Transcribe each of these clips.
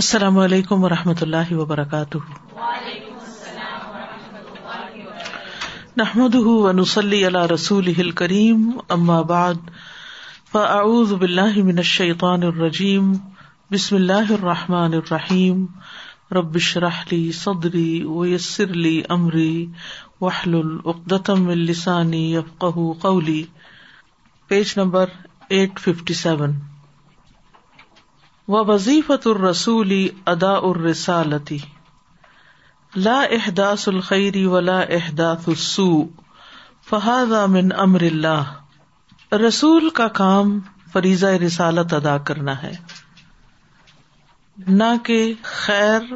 السلام علیکم و رحمۃ اللہ وبرکاتہ نحمد و نسلی علیہ رسول الکریم عماب فعز بلّہ منشیطان الرجیم بسم اللہ الرحمٰن الرحیم ربش رحلی صدری ویسر علی عمری وحل العقدم السانی قولی page number eight fifty seven و وظیفت ادا الرسالتی لا احداس الخیری ولا السو فہذا من امر اللہ رسول کا کام فریضہ رسالت ادا کرنا ہے نہ کہ خیر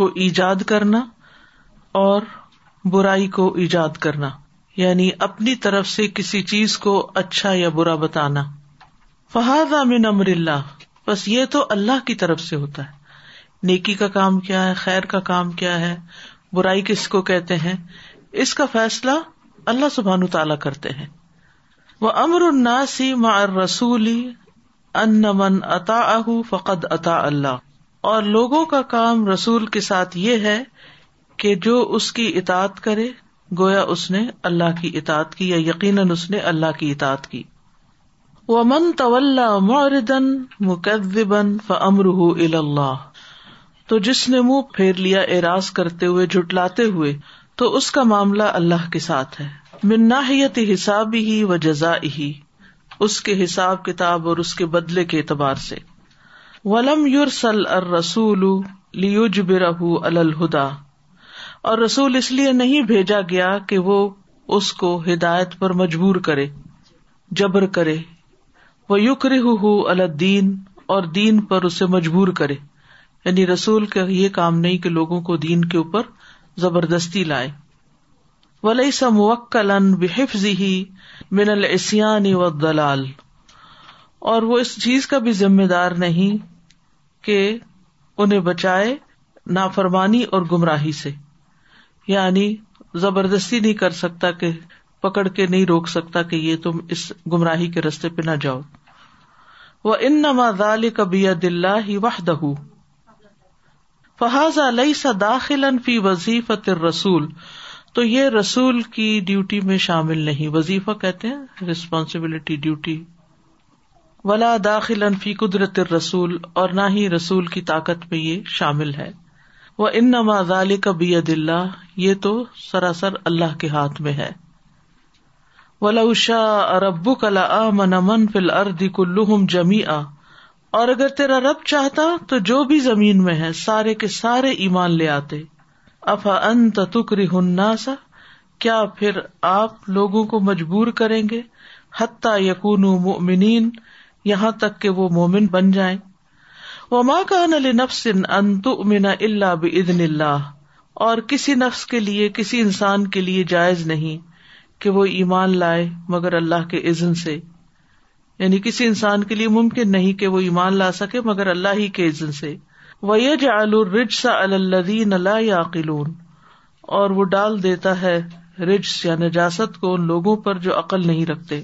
کو ایجاد کرنا اور برائی کو ایجاد کرنا یعنی اپنی طرف سے کسی چیز کو اچھا یا برا بتانا فہذا من امر اللہ بس یہ تو اللہ کی طرف سے ہوتا ہے نیکی کا کام کیا ہے خیر کا کام کیا ہے برائی کس کو کہتے ہیں اس کا فیصلہ اللہ سبحان تعالی کرتے ہیں وہ امر الناسی مار رسولی ان من اتا اہ فقت اللہ اور لوگوں کا کام رسول کے ساتھ یہ ہے کہ جو اس کی اطاعت کرے گویا اس نے اللہ کی اطاعت کی یا یقیناً اس نے اللہ کی اطاعت کی من اللہ تو جس نے منہ پھیر لیا اراض کرتے ہوئے جٹلاتے تو اس کا معاملہ اللہ کے ساتھ ہے مناحیتی حساب ہی و جزا ہی اس کے حساب کتاب اور اس کے بدلے کے اعتبار سے ولم یورسل رسول اور رسول اس لیے نہیں بھیجا گیا کہ وہ اس کو ہدایت پر مجبور کرے جبر کرے وہ یوک ری اور دین پر اسے مجبور کرے یعنی رسول کا یہ کام نہیں کہ لوگوں کو دین کے اوپر زبردستی سمک کا لن بحفظ ہی من السان و دلال اور وہ اس چیز کا بھی ذمہ دار نہیں کہ انہیں بچائے نافرمانی اور گمراہی سے یعنی زبردستی نہیں کر سکتا کہ پکڑ کے نہیں روک سکتا کہ یہ تم اس گمراہی کے رستے پہ نہ جاؤ وہ ان کبی دہ دلّی علیہ سا لئی فی عنفی رسول تو یہ رسول کی ڈیوٹی میں شامل نہیں وظیفہ کہتے ہیں ریسپانسبلٹی ڈیوٹی ولا داخل فی قدرت رسول اور نہ ہی رسول کی طاقت میں یہ شامل ہے وہ ان نماز کبی دلہ یہ تو سراسر اللہ کے ہاتھ میں ہے ولاؤ شا ارب کلا من امن فل اردی کل جمی آ اور اگر تیرا رب چاہتا تو جو بھی زمین میں ہے سارے کے سارے ایمان لے آتے افا ان تکری ری سا کیا پھر آپ لوگوں کو مجبور کریں گے حتہ یقون یہاں تک کہ وہ مومن بن جائیں وہ نل نفس ان تؤمن اللہ بدن اللہ اور کسی نفس کے لیے کسی انسان کے لیے جائز نہیں کہ وہ ایمان لائے مگر اللہ کے عزن سے یعنی کسی انسان کے لیے ممکن نہیں کہ وہ ایمان لا سکے مگر اللہ ہی کے عزن سے ویج آلو الدین اللہ یا اور وہ ڈال دیتا ہے رجس یا نجاست کو ان لوگوں پر جو عقل نہیں رکھتے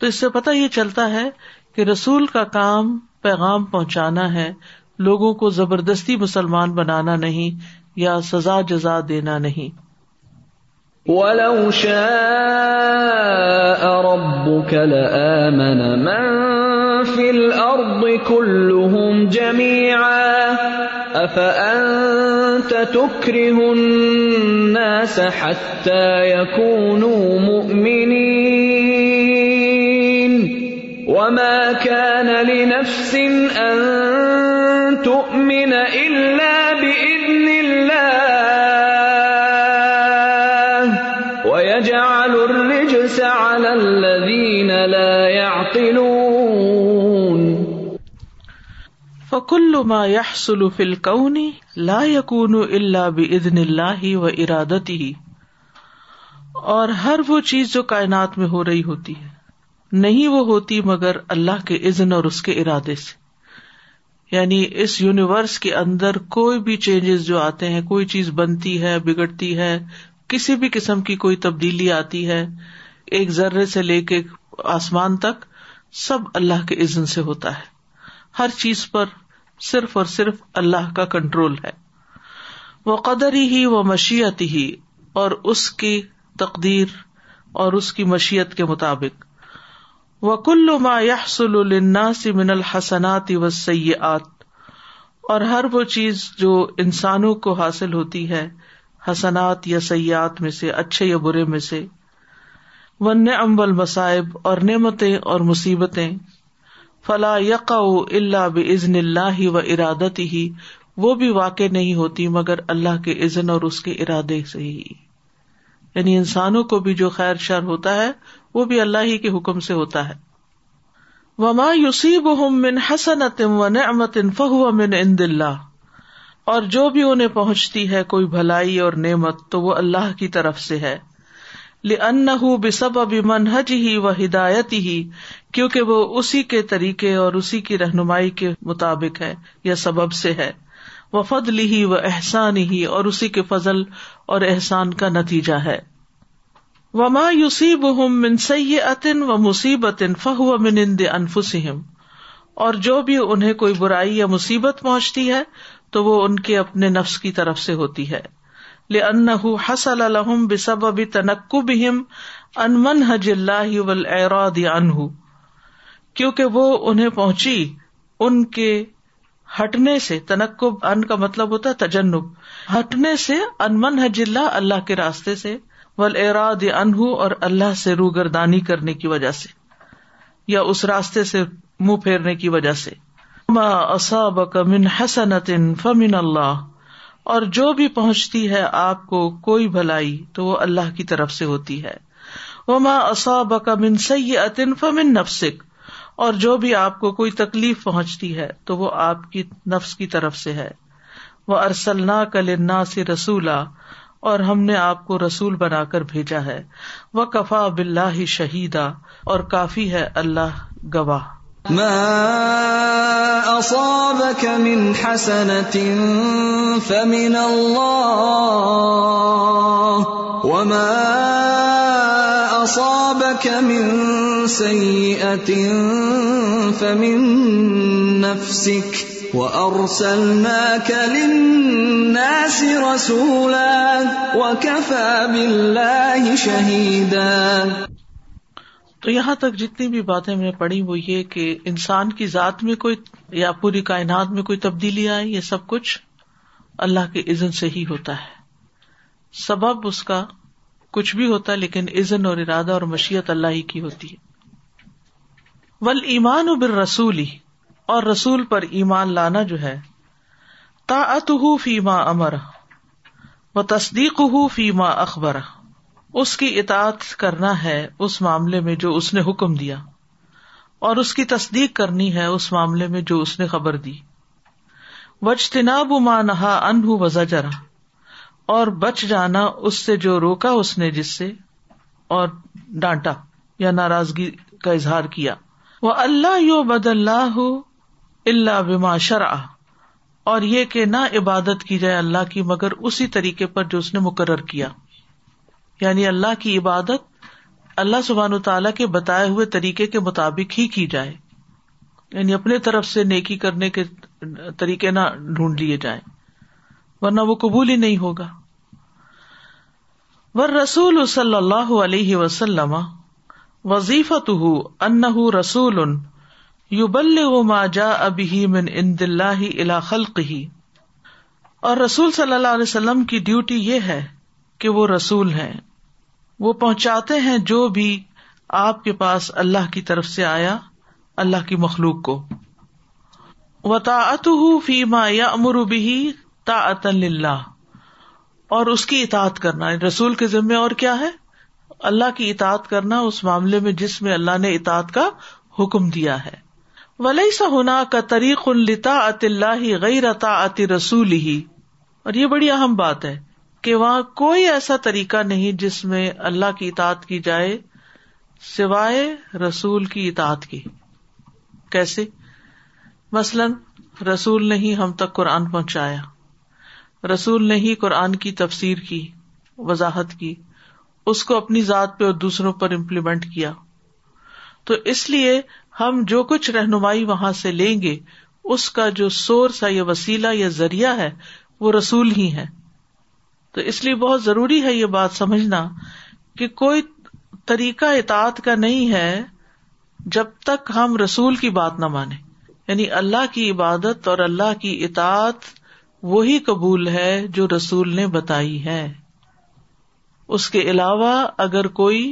تو اس سے پتا یہ چلتا ہے کہ رسول کا کام پیغام پہنچانا ہے لوگوں کو زبردستی مسلمان بنانا نہیں یا سزا جزا دینا نہیں وَلَوْ شَاءَ رَبُّكَ لَآمَنَ مَنْ فِي الْأَرْضِ كُلُّهُمْ جَمِيعًا أَفَأَنْتَ تُكْرِهُ النَّاسَ حَتَّى يَكُونُوا مُؤْمِنِينَ وَمَا كَانَ لِنَفْسٍ أَنْ تُؤْمِنَ إِلَّا ما في الكون لا الا اللہ و ارادتی اور ہر وہ چیز جو کائنات میں ہو رہی ہوتی ہے نہیں وہ ہوتی مگر اللہ کے عزن اور اس کے ارادے سے یعنی اس یونیورس کے اندر کوئی بھی چینجز جو آتے ہیں کوئی چیز بنتی ہے بگڑتی ہے کسی بھی قسم کی کوئی تبدیلی آتی ہے ایک ذرے سے لے کے آسمان تک سب اللہ کے عزن سے ہوتا ہے ہر چیز پر صرف اور صرف اللہ کا کنٹرول ہے وہ قدر ہی و مشیت ہی اور اس کی تقدیر اور اس کی مشیت کے مطابق وہ کل ما مایہ سلنا من الحسنات و سیات اور ہر وہ چیز جو انسانوں کو حاصل ہوتی ہے حسنات یا سیاحت میں سے اچھے یا برے میں سے ون امبل مصائب اور نعمتیں اور مصیبتیں فلا یقا اللہ بزن اللہ و ارادت ہی وہ بھی واقع نہیں ہوتی مگر اللہ کے عزن اور اس کے ارادے سے ہی یعنی انسانوں کو بھی جو خیر شر ہوتا ہے وہ بھی اللہ ہی کے حکم سے ہوتا ہے وما یوسیب یوسیبن حسنت من ان دلہ اور جو بھی انہیں پہنچتی ہے کوئی بھلائی اور نعمت تو وہ اللہ کی طرف سے ہے لن حب اب من حج ہی و ہدایت ہی کیونکہ وہ اسی کے طریقے اور اسی کی رہنمائی کے مطابق ہے یا سبب سے ہے وفد لی و احسان ہی اور اسی کے فضل اور احسان کا نتیجہ ہے وہ ما یوسیب منسن و مصیبت فہ و من انف سہم اور جو بھی انہیں کوئی برائی یا مصیبت پہنچتی ہے تو وہ ان کے اپنے نفس کی طرف سے ہوتی ہے حصل لهم بے سب ابھی منهج الله حج اللہ کیونکہ وہ انہیں پہنچی ان کے ہٹنے سے تنقب ان کا مطلب ہوتا ہے تجنب ہٹنے سے ان من حج اللہ اللہ کے راستے سے ول اراد انہ اور اللہ سے روگردانی کرنے کی وجہ سے یا اس راستے سے منہ پھیرنے کی وجہ سے اور جو بھی پہنچتی ہے آپ کو کوئی بھلائی تو وہ اللہ کی طرف سے ہوتی ہے وہ کا من بکن فمن نفسک اور جو بھی آپ کو کوئی تکلیف پہنچتی ہے تو وہ آپ کی نفس کی طرف سے ہے وہ ارسل نا کلنا سے رسولہ اور ہم نے آپ کو رسول بنا کر بھیجا ہے وہ کفا بلّہ ہی شہیدا اور کافی ہے اللہ گواہ أصابك من فمن الله وما و من سيئة فمن نفسك وأرسلناك للناس رسولا وكفى بالله شہید تو یہاں تک جتنی بھی باتیں میں پڑھی وہ یہ کہ انسان کی ذات میں کوئی یا پوری کائنات میں کوئی تبدیلی آئے یہ سب کچھ اللہ کے عزن سے ہی ہوتا ہے سبب اس کا کچھ بھی ہوتا ہے لیکن عزن اور ارادہ اور مشیت اللہ ہی کی ہوتی ہے ول ایمان ابر رسول ہی اور رسول پر ایمان لانا جو ہے تا ات فی فیما امر تصدیق ہوں فیما اخبر اس کی اطاعت کرنا ہے اس معاملے میں جو اس نے حکم دیا اور اس کی تصدیق کرنی ہے اس معاملے میں جو اس نے خبر دی وجتنا انہ وزا جرا اور بچ جانا اس سے جو روکا اس نے جس سے اور ڈانٹا یا ناراضگی کا اظہار کیا وہ اللہ یو بد اللہ ہو اللہ شرا اور یہ کہ نہ عبادت کی جائے اللہ کی مگر اسی طریقے پر جو اس نے مقرر کیا یعنی اللہ کی عبادت اللہ سبحان تعالیٰ کے بتائے ہوئے طریقے کے مطابق ہی کی جائے یعنی اپنے طرف سے نیکی کرنے کے طریقے نہ ڈھونڈ لیے جائیں ورنہ وہ قبول ہی نہیں ہوگا ور رسول صلی اللہ علیہ وسلم وظیفت رسول و ما اب ہی من ان دلہ الا خلق ہی اور رسول صلی اللہ علیہ وسلم کی ڈیوٹی یہ ہے کہ وہ رسول ہیں وہ پہنچاتے ہیں جو بھی آپ کے پاس اللہ کی طرف سے آیا اللہ کی مخلوق کو یا امر بھی تا اور اس کی اطاعت کرنا یعنی رسول کے ذمے اور کیا ہے اللہ کی اطاعت کرنا اس معاملے میں جس میں اللہ نے اطاعت کا حکم دیا ہے ولی سا ہونا کا طریق اط اللہ غیر ات رسول ہی اور یہ بڑی اہم بات ہے کہ وہاں کوئی ایسا طریقہ نہیں جس میں اللہ کی اطاعت کی جائے سوائے رسول کی اطاعت کی کیسے مثلاً رسول نے ہی ہم تک قرآن پہنچایا رسول نے ہی قرآن کی تفسیر کی وضاحت کی اس کو اپنی ذات پہ اور دوسروں پر امپلیمنٹ کیا تو اس لیے ہم جو کچھ رہنمائی وہاں سے لیں گے اس کا جو سورس ہے یا وسیلہ یا ذریعہ ہے وہ رسول ہی ہے تو اس لیے بہت ضروری ہے یہ بات سمجھنا کہ کوئی طریقہ اطاعت کا نہیں ہے جب تک ہم رسول کی بات نہ مانے یعنی اللہ کی عبادت اور اللہ کی اطاط وہی قبول ہے جو رسول نے بتائی ہے اس کے علاوہ اگر کوئی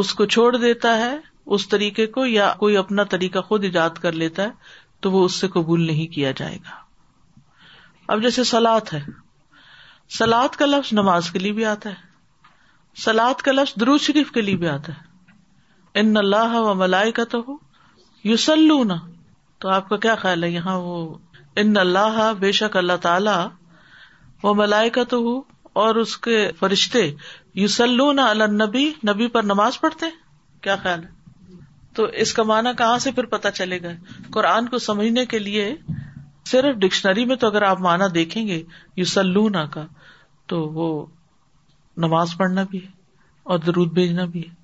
اس کو چھوڑ دیتا ہے اس طریقے کو یا کوئی اپنا طریقہ خود ایجاد کر لیتا ہے تو وہ اس سے قبول نہیں کیا جائے گا اب جیسے سلاد ہے سلاد کا لفظ نماز کے لیے بھی آتا ہے سلاد کا لفظ درو شریف کے لیے بھی آتا ہے ان اللہ و ملائے کا تو نا تو آپ کا کیا خیال ہے یہاں وہ ان اللہ بے شک اللہ تعالی و ملائی کا تو ہو اور اس کے فرشتے یوسلو اللہ نبی نبی پر نماز پڑھتے کیا خیال ہے تو اس کا معنی کہاں سے پھر پتا چلے گا قرآن کو سمجھنے کے لیے صرف ڈکشنری میں تو اگر آپ معنی دیکھیں گے یوسل کا تو وہ نماز پڑھنا بھی ہے اور درود بھیجنا بھی ہے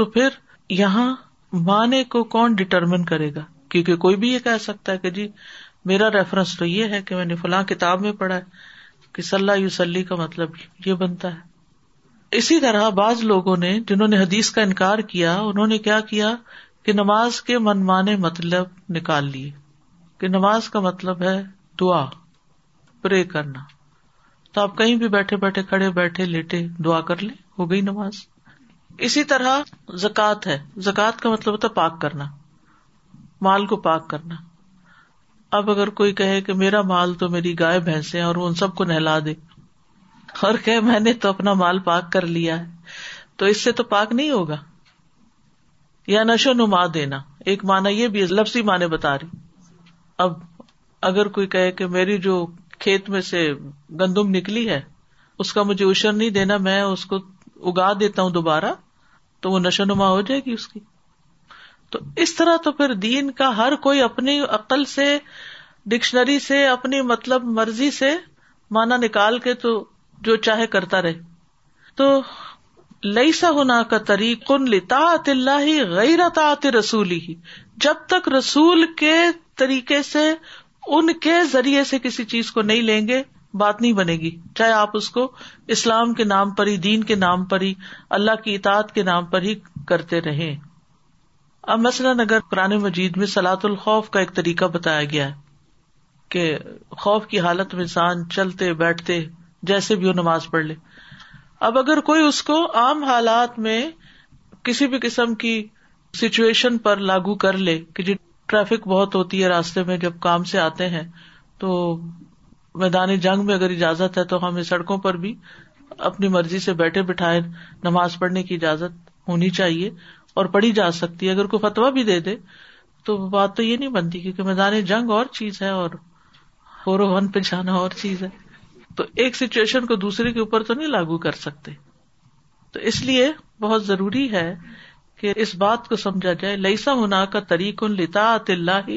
تو پھر یہاں معنی کو کون ڈٹرمن کرے گا کیونکہ کوئی بھی یہ کہہ سکتا ہے کہ جی میرا ریفرنس تو یہ ہے کہ میں نے فلاں کتاب میں پڑھا ہے کہ صلاح یو سلی کا مطلب یہ بنتا ہے اسی طرح بعض لوگوں نے جنہوں نے حدیث کا انکار کیا انہوں نے کیا کیا کہ نماز کے منمانے مطلب نکال لیے کہ نماز کا مطلب ہے دعا پرے کرنا تو آپ کہیں بھی بیٹھے بیٹھے کڑے بیٹھے لیٹے دعا کر لیں ہو گئی نماز اسی طرح زکات ہے زکات کا مطلب ہوتا ہے پاک کرنا مال کو پاک کرنا اب اگر کوئی کہے کہ میرا مال تو میری گائے اور وہ ان سب کو نہلا دے اور کہ میں نے تو اپنا مال پاک کر لیا ہے تو اس سے تو پاک نہیں ہوگا یا نشو نما دینا ایک مانا یہ بھی لفظی مانے بتا رہی اب اگر کوئی کہے کہ میری جو کھیت میں سے گندم نکلی ہے اس کا مجھے اشر نہیں دینا میں اس کو اگا دیتا ہوں دوبارہ تو وہ نشو نما ہو جائے گی اس کی تو اس طرح تو پھر دین کا ہر کوئی اپنی عقل سے ڈکشنری سے اپنی مطلب مرضی سے مانا نکال کے تو جو چاہے کرتا رہے تو لئی سا کا طریق کن لتا غیر رسولی ہی جب تک رسول کے طریقے سے ان کے ذریعے سے کسی چیز کو نہیں لیں گے بات نہیں بنے گی چاہے آپ اس کو اسلام کے نام پر ہی دین کے نام پر ہی اللہ کی اطاعت کے نام پر ہی کرتے رہے اب مثلاً اگر پرانے مجید میں سلاۃ الخوف کا ایک طریقہ بتایا گیا ہے کہ خوف کی حالت میں انسان چلتے بیٹھتے جیسے بھی نماز پڑھ لے اب اگر کوئی اس کو عام حالات میں کسی بھی قسم کی سچویشن پر لاگو کر لے کہ جی ٹریفک بہت ہوتی ہے راستے میں جب کام سے آتے ہیں تو میدان جنگ میں اگر اجازت ہے تو ہمیں سڑکوں پر بھی اپنی مرضی سے بیٹھے بٹھائے نماز پڑھنے کی اجازت ہونی چاہیے اور پڑھی جا سکتی ہے اگر کوئی فتویٰ بھی دے دے تو بات تو یہ نہیں بنتی کیونکہ میدان جنگ اور چیز ہے اور ہو جانا اور چیز ہے تو ایک سچویشن کو دوسرے کے اوپر تو نہیں لاگو کر سکتے تو اس لیے بہت ضروری ہے کہ اس بات کو سمجھا جائے لئیسا ہونا کا طریق ان لتا اللہ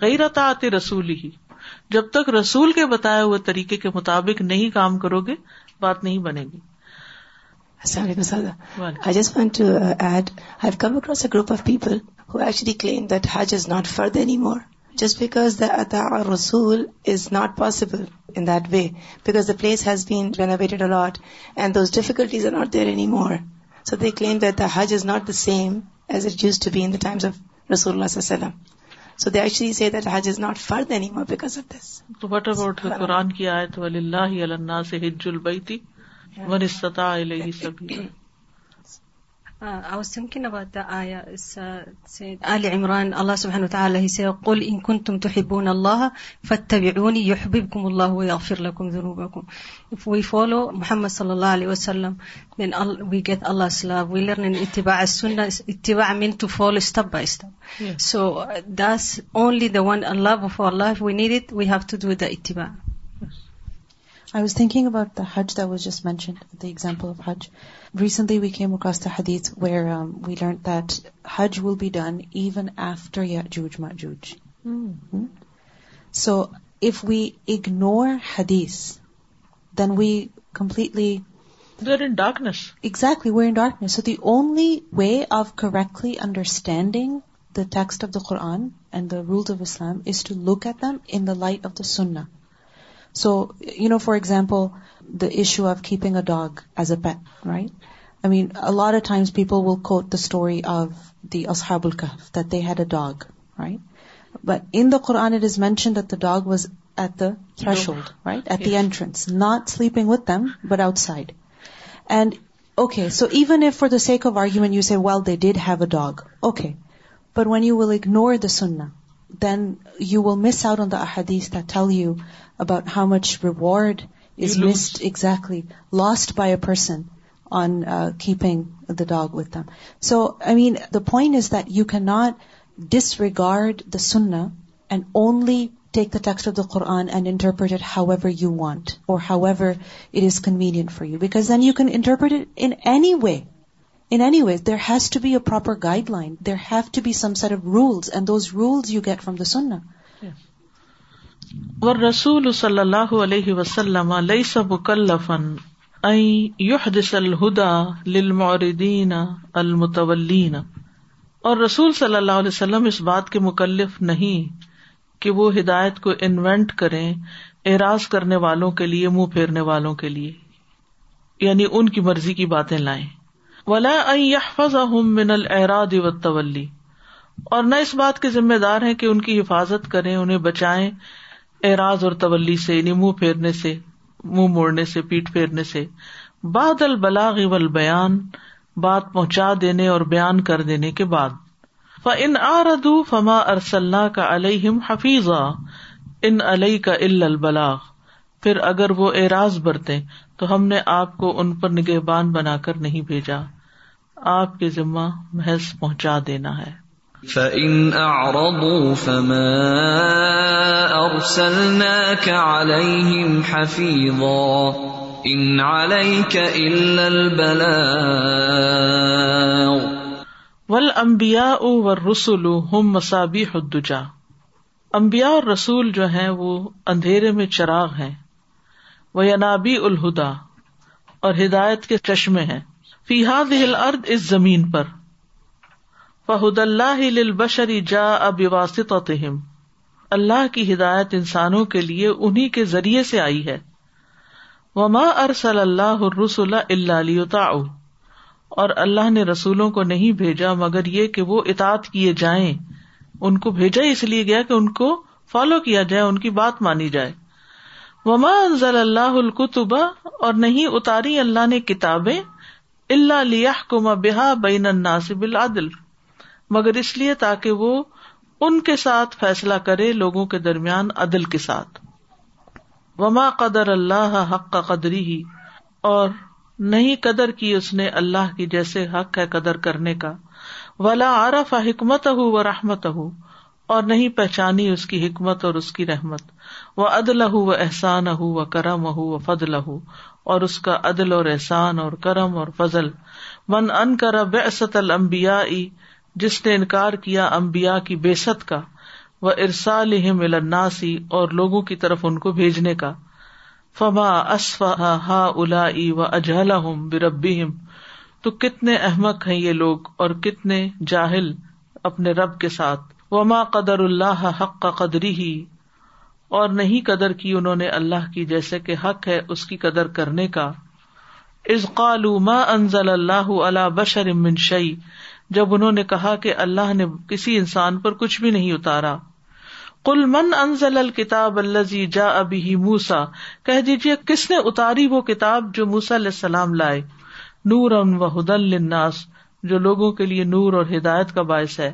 غیر طاط رسول ہی جب تک رسول کے بتائے ہوئے طریقے کے مطابق نہیں کام کرو گے بات نہیں بنے گی group of people claim that hajj is not فرد any more just because the اتا رسول is not possible in that way because the place has been renovated a lot and those difficulties are not there any more so they claim that the about is not the same as it النَّاسِ رسول اللہ سو إِلَيْهِ سے عمران اللہ سبحن اللہ follow محمد علیہ وسلم اطباء اطبا follow stuff by us one Allah فارف need it view to the اطباگل recently we جوج so if we ignore hadith then we completely goes darkness so the only way of correctly understanding the text of the Quran and the rules of Islam is to look at them in the light of the sunnah So, for example, the issue of keeping a dog as a pet, right? I mean, a lot of times people will quote the story of the Ashabul Kahf, that they had a dog, right? But in the Quran it is mentioned that the dog was at the threshold, right? At the entrance. Not sleeping with them, but outside. And, okay, so even if for the sake of argument you say, well, they did have a dog. Okay. But when you will ignore the sunnah, then you will miss out on the ahadith that tell you about how much reward is miss exactly lost by a person on keeping the dog we mean the point is though can not disregard that only take the text of the Quran and interpret how ever it hours to be a proper guideline there have to be some set rules and those rules from the sunnah رسول صلی اللہ علیہ وسلم المتولین اور رسول صلی اللہ علیہ وسلم اس بات کے مکلف نہیں کہ وہ ہدایت کو انوینٹ کرے اعراض کرنے والوں کے لیے منہ پھیرنے والوں کے لیے یعنی ان کی مرضی کی باتیں لائیں ولا این یاد و اور نہ اس بات کے ذمہ دار ہیں کہ ان کی حفاظت کریں انہیں بچائیں اعراض اور تولی سے یعنی منہ پھیرنے سے منہ موڑنے سے پیٹ پھیرنے سے بعد البلاغ والبیان البیان بات پہنچا دینے اور بیان کر دینے کے بعد فما ارسل کا علیہ حفیظ ان علیہ کا عل البلاغ پھر اگر وہ اعراض برتے تو ہم نے آپ کو ان پر نگہ بان بنا کر نہیں بھیجا آپ کے ذمہ محض پہنچا دینا ہے فَإِنْ أَعْرَضُوا فَمَا أَرْسَلْنَاكَ عَلَيْهِمْ حَفِيظًا إِنْ عَلَيْكَ إِلَّا الْبَلَاغُ والانبیاء والرسل هم مصابیح الدجا انبیاء اور رسول جو ہیں وہ اندھیرے میں چراغ ہیں وہ ینابی الہدا اور ہدایت کے چشمے ہیں فی هذه الارض اس زمین پر فہد اللہ بشری جا اب واسطم اللہ کی ہدایت انسانوں کے لیے انہیں کے ذریعے سے آئی ہے وما ارسل اللہ رسول اللہ علی تاؤ اور اللہ نے رسولوں کو نہیں بھیجا مگر یہ کہ وہ اطاط کیے جائیں ان کو بھیجا اس لیے گیا کہ ان کو فالو کیا جائے ان کی بات مانی جائے وما انزل اللہ القتبہ اور نہیں اتاری اللہ نے کتابیں اللہ کما بحا بین الناصب العدل مگر اس لیے تاکہ وہ ان کے ساتھ فیصلہ کرے لوگوں کے درمیان عدل کے ساتھ وما قدر اللہ حق کا قدری ہی اور نہیں قدر کی اس نے اللہ کی جیسے حق ہے قدر کرنے کا ولا عرف حکمت ہو و رحمت ہو اور نہیں پہچانی اس کی حکمت اور اس کی رحمت وہ عدل ہو و احسان ہو و کرم ہو و فضل ہو اور اس کا عدل اور احسان اور کرم اور فضل من ان کر بے اسد المبیا جس نے انکار کیا امبیا کی بےست کا وہ الناسی اور لوگوں کی طرف ان کو بھیجنے کا فما ہا الا و الاجلہ ہوں تو کتنے احمد ہیں یہ لوگ اور کتنے جاہل اپنے رب کے ساتھ وما قدر اللہ حق کا قدری ہی اور نہیں قدر کی انہوں نے اللہ کی جیسے کہ حق ہے اس کی قدر کرنے کا ازقال ما انزل اللہ اللہ من شعی جب انہوں نے کہا کہ اللہ نے کسی انسان پر کچھ بھی نہیں اتارا کل من انزل الکتاب الزی جا ابھی موسا کہہ دیجیے کس نے اتاری وہ کتاب جو موسا علیہ السلام لائے نور و حد الناس جو لوگوں کے لیے نور اور ہدایت کا باعث ہے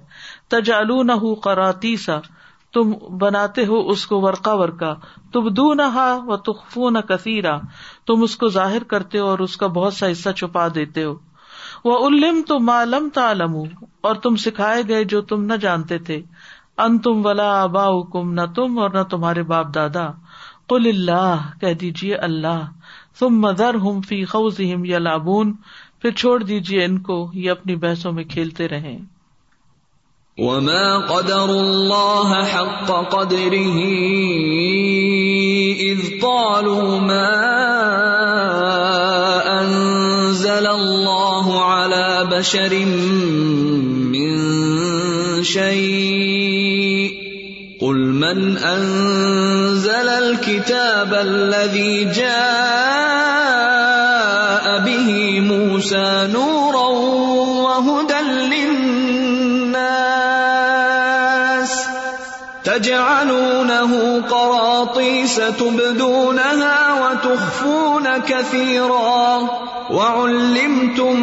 تجالو نہ ہوں قراتی سا تم بناتے ہو اس کو ورقا ورقا تم دو نہا و تخفو نہ کثیرا تم اس کو ظاہر کرتے ہو اور اس کا بہت سا حصہ چھپا دیتے ہو وہ الم تو معلوم تالم اور تم سکھائے گئے جو تم نہ جانتے تھے ان تم ولا ابا کم نہ تم اور نہ تمہارے باپ دادا کل اللہ کہہ دیجیے اللہ تم مزر فی خوز ہم یا لابون پھر چھوڑ دیجیے ان کو یہ اپنی بحثوں میں کھیلتے رہے قدر حق بشر شری منل کی تبی جب من سنو رو دلنس تجانو ن ہوں کو پیس تم تخفون كثيرا وعلمتم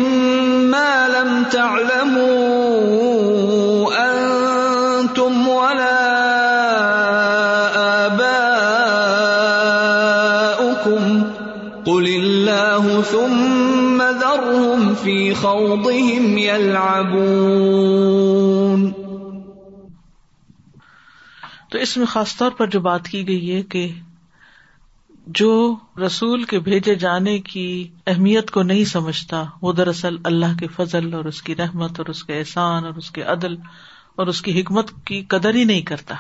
ما لم تعلموا أنتم ولا آباؤكم قل الله ثم ذرهم في خوضهم يلعبون تو اس میں خاص طور پر جو بات کی گئی ہے کہ جو رسول کے بھیجے جانے کی اہمیت کو نہیں سمجھتا وہ دراصل اللہ کے فضل اور اس کی رحمت اور اس کے احسان اور اس کے عدل اور اس کی حکمت کی قدر ہی نہیں کرتا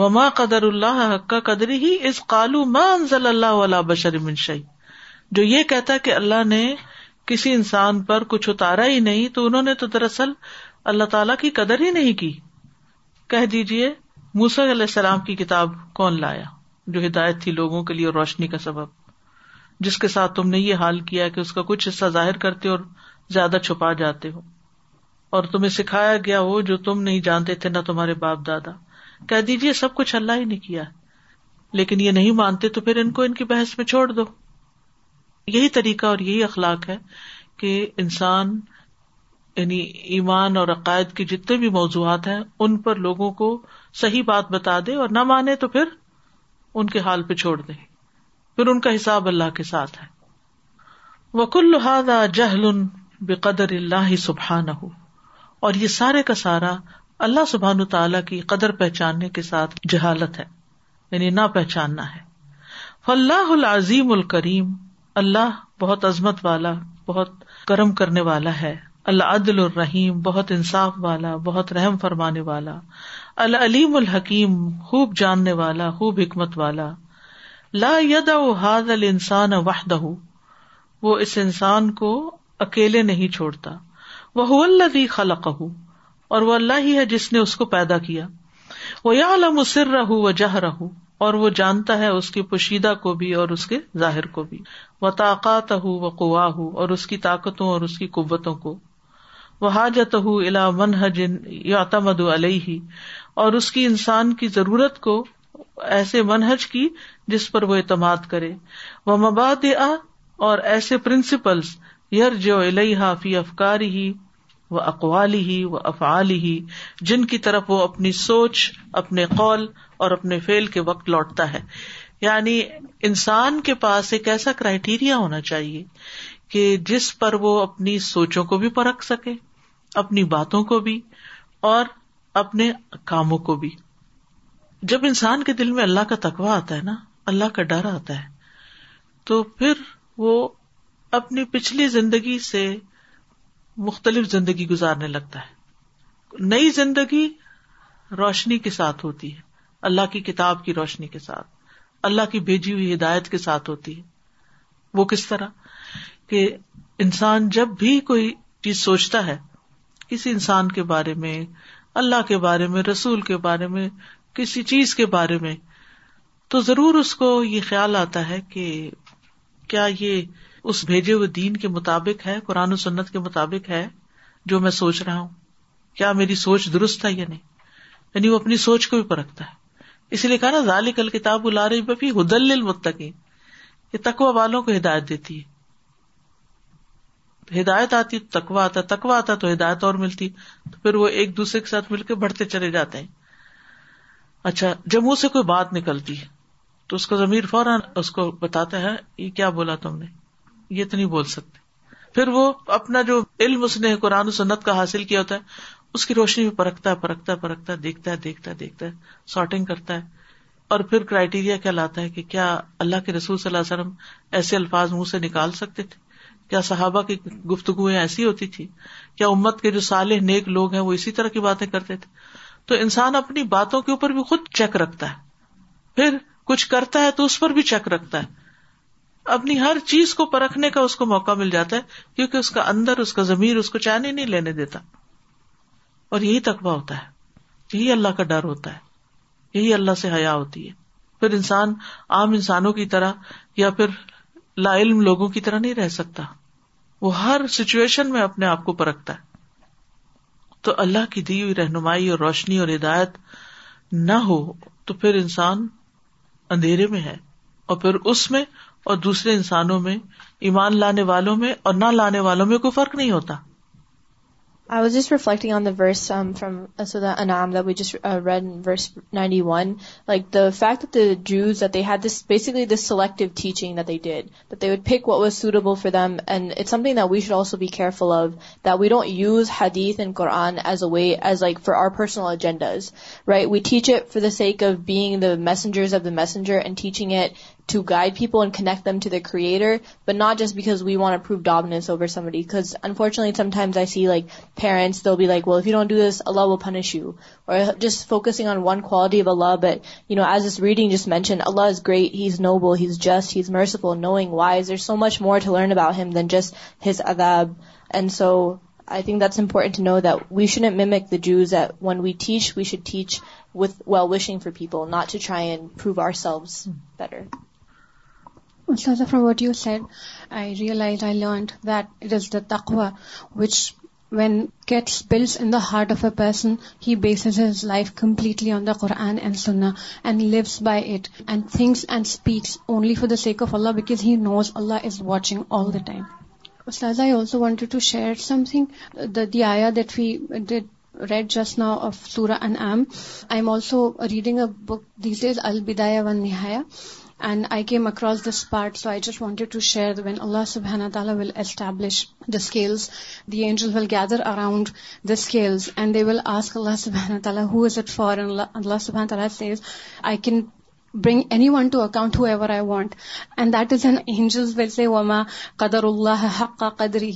وما قدر اللہ کا قدر ہی اس کالو انزل اللہ علیہ منشی جو یہ کہتا کہ اللہ نے کسی انسان پر کچھ اتارا ہی نہیں تو انہوں نے تو دراصل اللہ تعالی کی قدر ہی نہیں کی کہہ دیجیے موسی علیہ السلام کی کتاب کون لایا جو ہدایت تھی لوگوں کے اور روشنی کا سبب جس کے ساتھ تم نے یہ حال کیا کہ اس کا کچھ حصہ ظاہر کرتے اور زیادہ چھپا جاتے ہو اور تمہیں سکھایا گیا وہ جو تم نہیں جانتے تھے نہ تمہارے باپ دادا کہہ دیجیے سب کچھ اللہ ہی نے کیا لیکن یہ نہیں مانتے تو پھر ان کو ان کی بحث میں چھوڑ دو یہی طریقہ اور یہی اخلاق ہے کہ انسان یعنی ایمان اور عقائد کے جتنے بھی موضوعات ہیں ان پر لوگوں کو صحیح بات بتا دے اور نہ مانے تو پھر ان کے حال پہ چھوڑ دیں پھر ان کا حساب اللہ کے ساتھ ہے وک ہادا جہل بے قدر اللہ ہی ہو نہ اور یہ سارے کا سارا اللہ سبحان تعالی کی قدر پہچاننے کے ساتھ جہالت ہے یعنی نہ پہچاننا ہے فلاح العظیم الکریم اللہ بہت عظمت والا بہت کرم کرنے والا ہے اللہ عدل الرحیم بہت انصاف والا بہت رحم فرمانے والا العلیم الحکیم خوب جاننے والا خوب حکمت والا لا حاض السان وحدہ اس انسان کو اکیلے نہیں چھوڑتا وہ خلق اور وہ اللہ ہی ہے جس نے اس کو پیدا کیا وہ یا علم سر رہ جہ رہ اور وہ جانتا ہے اس کے پوشیدہ کو بھی اور اس کے ظاہر کو بھی وہ طاقت ہو واہ اور اس کی طاقتوں اور اس کی قوتوں کو وہ حاجت الا منہج یا تمد علیہ اور اس کی انسان کی ضرورت کو ایسے منہج کی جس پر وہ اعتماد کرے وہ مباد اور ایسے پرنسپلس یار جو الحا فی افکاری ہی وہ اقوال ہی وہ افعال ہی جن کی طرف وہ اپنی سوچ اپنے قول اور اپنے فیل کے وقت لوٹتا ہے یعنی انسان کے پاس ایک ایسا کرائیٹیریا ہونا چاہیے کہ جس پر وہ اپنی سوچوں کو بھی پرکھ سکے اپنی باتوں کو بھی اور اپنے کاموں کو بھی جب انسان کے دل میں اللہ کا تکوا آتا ہے نا اللہ کا ڈر آتا ہے تو پھر وہ اپنی پچھلی زندگی سے مختلف زندگی گزارنے لگتا ہے نئی زندگی روشنی کے ساتھ ہوتی ہے اللہ کی کتاب کی روشنی کے ساتھ اللہ کی بھیجی ہوئی ہدایت کے ساتھ ہوتی ہے وہ کس طرح کہ انسان جب بھی کوئی چیز سوچتا ہے کسی انسان کے بارے میں اللہ کے بارے میں رسول کے بارے میں کسی چیز کے بارے میں تو ضرور اس کو یہ خیال آتا ہے کہ کیا یہ اس بھیجے ہوئے دین کے مطابق ہے قرآن و سنت کے مطابق ہے جو میں سوچ رہا ہوں کیا میری سوچ درست ہے یا نہیں یعنی وہ اپنی سوچ کو بھی پرکھتا ہے اسی لیے کہا نا ظالی الکتاب بلا رہی بھائی حدل یہ تقوی والوں کو ہدایت دیتی ہے ہدایت آتی تکوا آتا تکوا آتا تو ہدایت اور ملتی تو پھر وہ ایک دوسرے کے ساتھ مل کے بڑھتے چلے جاتے ہیں اچھا جب منہ سے کوئی بات نکلتی ہے تو اس کو ضمیر فوراً اس کو بتاتا ہے یہ کیا بولا تم نے یہ تو نہیں بول سکتے پھر وہ اپنا جو علم اس نے قرآن و سنت کا حاصل کیا ہوتا ہے اس کی روشنی میں پرکھتا ہے پرکھتا ہے پرکھتا ہے دیکھتا ہے دیکھتا ہے دیکھتا ہے سارٹنگ کرتا ہے اور پھر کرائیٹیریا کیا لاتا ہے کہ کیا اللہ کے رسول صلی اللہ علیہ وسلم ایسے الفاظ منہ سے نکال سکتے تھے کیا صحابہ کی گفتگویں ایسی ہوتی تھی کیا امت کے جو سال نیک لوگ ہیں وہ اسی طرح کی باتیں کرتے تھے تو انسان اپنی باتوں کے اوپر بھی خود چیک رکھتا ہے پھر کچھ کرتا ہے تو اس پر بھی چیک رکھتا ہے اپنی ہر چیز کو پرکھنے کا اس کو موقع مل جاتا ہے کیونکہ اس کا اندر اس کا ضمیر اس کو چین ہی نہیں لینے دیتا اور یہی تقبہ ہوتا ہے یہی اللہ کا ڈر ہوتا ہے یہی اللہ سے حیا ہوتی ہے پھر انسان عام انسانوں کی طرح یا پھر لا علم لوگوں کی طرح نہیں رہ سکتا وہ ہر سچویشن میں اپنے آپ کو پرکھتا ہے تو اللہ کی دی ہوئی رہنمائی اور روشنی اور ہدایت نہ ہو تو پھر انسان اندھیرے میں ہے اور پھر اس میں اور دوسرے انسانوں میں ایمان لانے والوں میں اور نہ لانے والوں میں کوئی فرق نہیں ہوتا I was just reflecting on the verse um, from Surah An'am that we just uh, read in verse 91. Like the fact that the Jews, that they had this, basically this selective teaching that they did, that they would pick what was suitable for them. And it's something that we should also be careful of, that we don't use hadith and Quran as a way, as like for our personal agendas, right? We teach it for the sake of being the messengers of the messenger and teaching it to guide people and connect to the creator but not just because we وانٹرس over summed unfortunate sometimes I see likes on one you know as is reading just mention Allah is great his know بو his just mercy knowing wise are so much more to learn about him then just has اداب and so I think that's important note we should امک one we teach we should teach what we are wishing for people not to چائے in through our selves from what you said I realize I learn is the تخوا gets in the heart of a person life completely leaves by it and things and speech only for the sake of Allah because he knows Allah is watching all the time اٹھسو want to share something دیا that we read just now of سورا and um I am also reading a book these is الدایا one نی and I came across this part so I just wanted to share when Allah سبحانہ تعالیٰ will establish the establish scales the angel will gather around the scales and they will ask Allah سبحانہ تعالیٰ who is it for Allah سبحانہ تعالیٰ says I can bring anyone to account whoever I want and that is and angels will see وما قدر اللہ حق قدری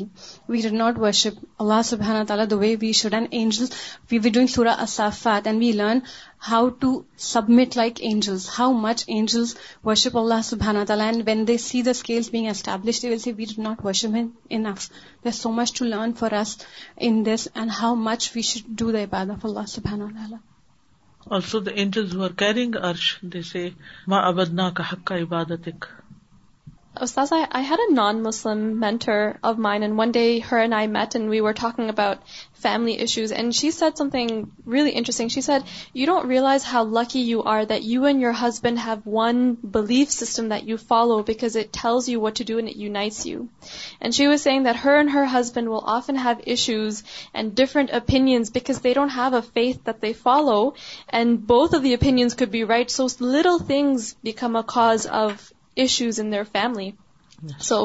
وی ڈ not worship Allah سبحانہ تعالیٰ the way we should and angels we we doing do اصافات and we learn how to submit like angels how much angels worship Allah تعالیٰ and when they see this being established we did not worship in if there so much to learn for in this and how much we should do the of Allah سب سو داجل Ustaza, I had a non-Muslim mentor of mine, and one day her and I met and we were talking about family issues, and she said something really interesting. She said, you don't realize how lucky you are that you and your husband have one belief system that you follow, because it tells you what to do and it unites you. And she was saying that her and her husband will often have issues and different opinions because they don't have a faith that they follow, and both of the opinions could be right, so little things become a cause of issues in their family. Yes. So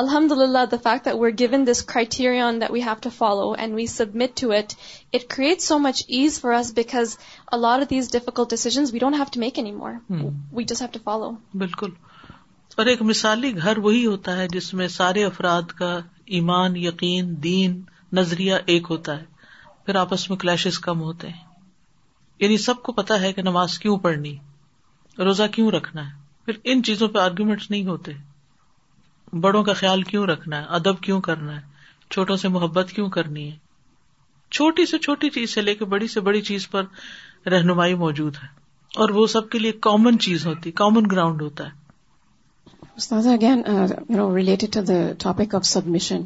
Alhamdulillah, the fact that we're given this criterion that we have to follow and we submit to it, it creates so much ease for us because a lot of these difficult decisions we don't have to make anymore. Hmm. We just have to follow. بالکل اور ایک مثالی گھر وہی ہوتا ہے جس میں سارے افراد کا ایمان یقین دین نظریہ ایک ہوتا ہے پھر آپس میں کلیشز کم ہوتے ہیں یعنی سب کو پتا ہے کہ نماز کیوں پڑھنی روزہ کیوں رکھنا ہے پھر ان چیزوں پہ آرگومنٹ نہیں ہوتے بڑوں کا خیال کیوں رکھنا ہے ادب کیوں کرنا ہے چھوٹوں سے محبت کیوں کرنی ہے چھوٹی سے چھوٹی چیز سے لے کے بڑی سے بڑی چیز پر رہنمائی موجود ہے اور وہ سب کے لیے کامن چیز ہوتی کامن گراؤنڈ ہوتا ہے topic of submission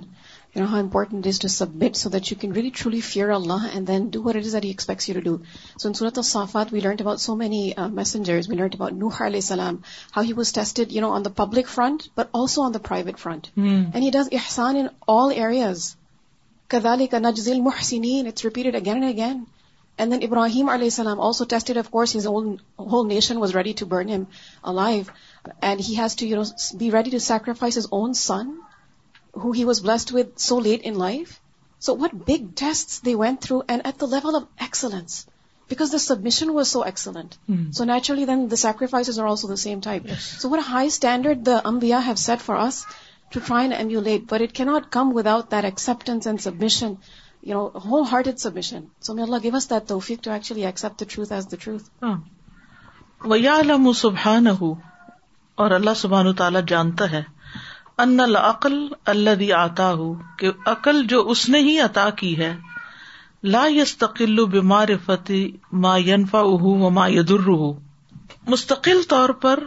truly fear Allah and then is our exact we learnt about so many messenger we learn about نوہر علی السلام how had no on the public front but also on private front and it is Ehsan انزالڈ again and again and then ابراہیم علیہ السلام whole nation was ready to burn life and has to you know be ready to sacrifice his own son he was blessed with so late in life so what big test they went through and at the level of excellence because this submission was so excellent so naturally ہائیڈرڈ set for us you let but it کی not come وداؤٹنس اور اللہ سبحان تعالیٰ جانتا ہے ان العقل اللہ آتا ہو کہ عقل جو اس نے ہی عطا کی ہے لا یس بیمار فتح ما یدر مستقل طور پر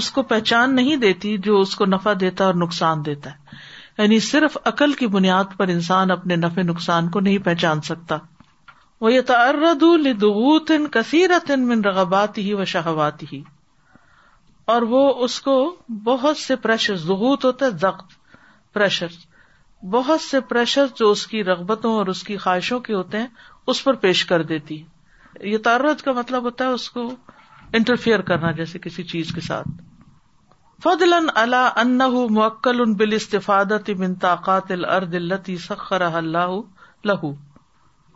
اس کو پہچان نہیں دیتی جو اس کو نفع دیتا اور نقصان دیتا ہے یعنی صرف عقل کی بنیاد پر انسان اپنے نفع نقصان کو نہیں پہچان سکتا وہ ان کثیرت ان من رغبات ہی و شہوات ہی اور وہ اس کو بہت سے پریشر ظہوت ہوتا ہے پریشر بہت سے پریشر جو اس کی رغبتوں اور اس کی خواہشوں کے ہوتے ہیں اس پر پیش کر دیتی یہ تارت کا مطلب ہوتا ہے اس کو انٹرفیئر کرنا جیسے کسی چیز کے ساتھ اللہ ان مکل ان بل استفادت بن طاقات